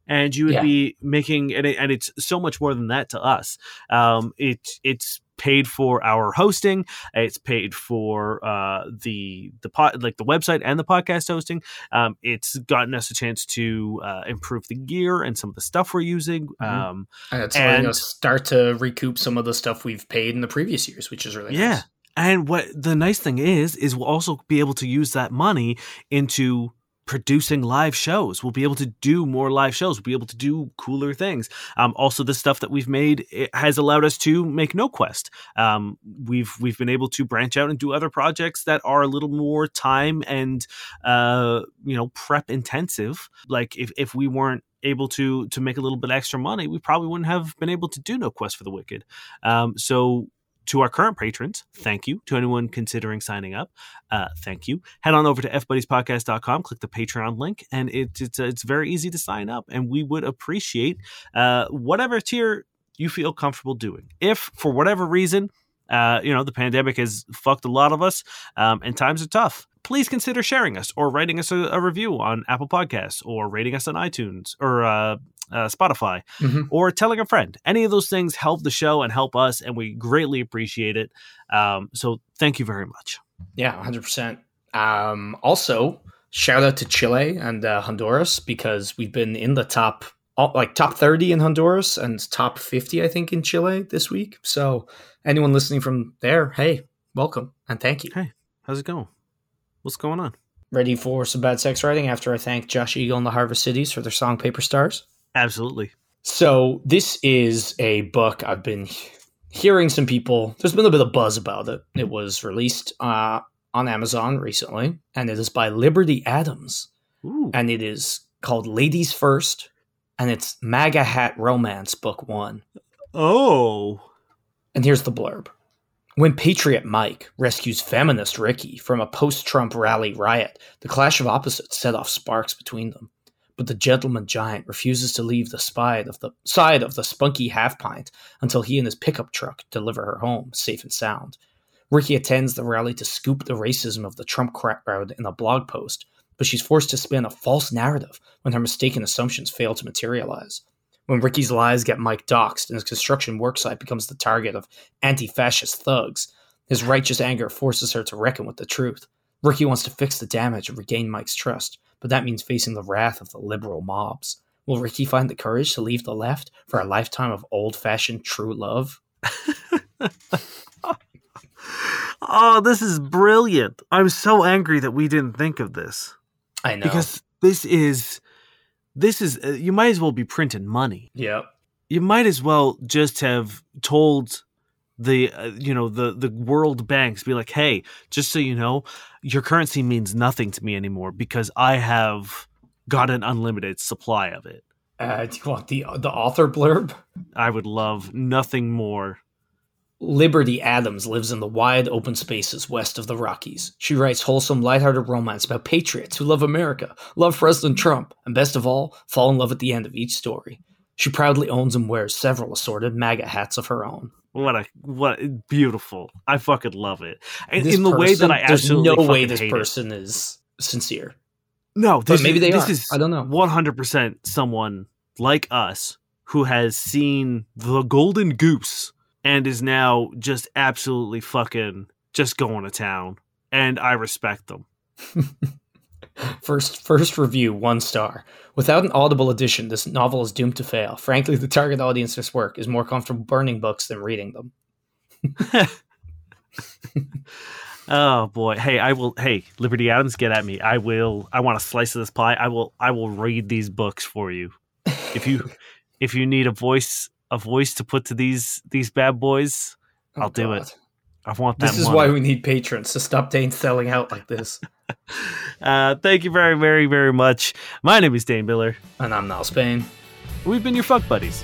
And you would Yeah. be making, and, it, and it's so much more than that to us um, it it's paid for our hosting. It's paid for uh, the the pod, like the website and the podcast hosting. Um, it's gotten us a chance to uh, improve the gear and some of the stuff we're using. Mhm. Um, And it's letting us start to recoup some of the stuff we've paid in the previous years, which is really Yeah. nice. And what the nice thing is, is we'll also be able to use that money into producing live shows. We'll be able to do more live shows. We'll be able to do cooler things. Um, also, the stuff that we've made has allowed us to make No Quest. Um, we've we've been able to branch out and do other projects that are a little more time and uh, you know prep intensive. Like if if we weren't able to to make a little bit extra money, we probably wouldn't have been able to do No Quest for the Wicked. Um, so to our current patrons, thank you. To anyone considering signing up, uh, thank you. Head on over to fbuddiespodcast.com, click the Patreon link, and it, it's it's very easy to sign up. And we would appreciate uh, whatever tier you feel comfortable doing. If for whatever reason, uh, you know, the pandemic has fucked a lot of us, um, and times are tough. Please consider sharing us or writing us a, a review on Apple Podcasts or rating us on iTunes or uh, uh, Spotify Mhm. or telling a friend. Any of those things help the show and help us, and we greatly appreciate it. Um, so thank you very much. Yeah, 100%. Um, also, shout out to Chile and uh, Honduras because we've been in the top, like top 30 in Honduras and top 50, I think, in Chile this week. So, anyone listening from there, hey, welcome and thank you. Hey, how's it going? What's going on? Ready for some bad sex writing after I thank Josh Eagle and the Harvest Cities for their song Paper Stars? Absolutely. So this is a book I've been hearing some people. There's been a bit of buzz about it. It was released uh, on Amazon recently, and it is by Liberty Adams, Ooh. and it is called Ladies First, and it's MAGA Hat Romance Book One. Oh. And here's the blurb. When Patriot Mike rescues feminist Ricky from a post Trump rally riot, the clash of opposites set off sparks between them. But the gentleman giant refuses to leave the side of the side of the spunky half pint until he and his pickup truck deliver her home safe and sound. Ricky attends the rally to scoop the racism of the Trump crowd in a blog post, but she's forced to spin a false narrative when her mistaken assumptions fail to materialize. When Ricky's lies get Mike doxxed and his construction worksite becomes the target of anti fascist thugs, his righteous anger forces her to reckon with the truth. Ricky wants to fix the damage and regain Mike's trust, but that means facing the wrath of the liberal mobs. Will Ricky find the courage to leave the left for a lifetime of old fashioned true love? Oh, this is brilliant. I'm so angry that we didn't think of this. I know. Because this is this is uh, you might as well be printing money. yeah. You might as well just have told the uh, you know the the world banks be like, "Hey, just so you know, your currency means nothing to me anymore because I have got an unlimited supply of it." Uh, do you want the, the author blurb? I would love nothing more. Liberty Adams lives in the wide open spaces west of the Rockies. She writes wholesome, lighthearted romance about patriots who love America, love President Trump, and best of all, fall in love at the end of each story. She proudly owns and wears several assorted MAGA hats of her own. What a what beautiful! I fucking love it. And This in the way that person- I there's absolutely no way this person is sincere. No, this maybe is, they this are. is I don't know. One hundred percent someone like us who has seen the Golden Goose and is now just absolutely fucking just going to town, and I respect them. First, first review, one star. Without an audible edition, this novel is doomed to fail. Frankly, the target audience for this work is more comfortable burning books than reading them. Oh boy, hey, I will. Hey, Liberty Adams, get at me. I will. I want a slice of this pie. I will. I will read these books for you. If you, if you need a voice, a voice to put to these these bad boys, I'll do it. I want that. This is why we need patrons to stop Dane selling out like this. Uh, thank you very, very, very much. My name is Dane Miller. And I'm Niall Spain. We've been your fuck buddies.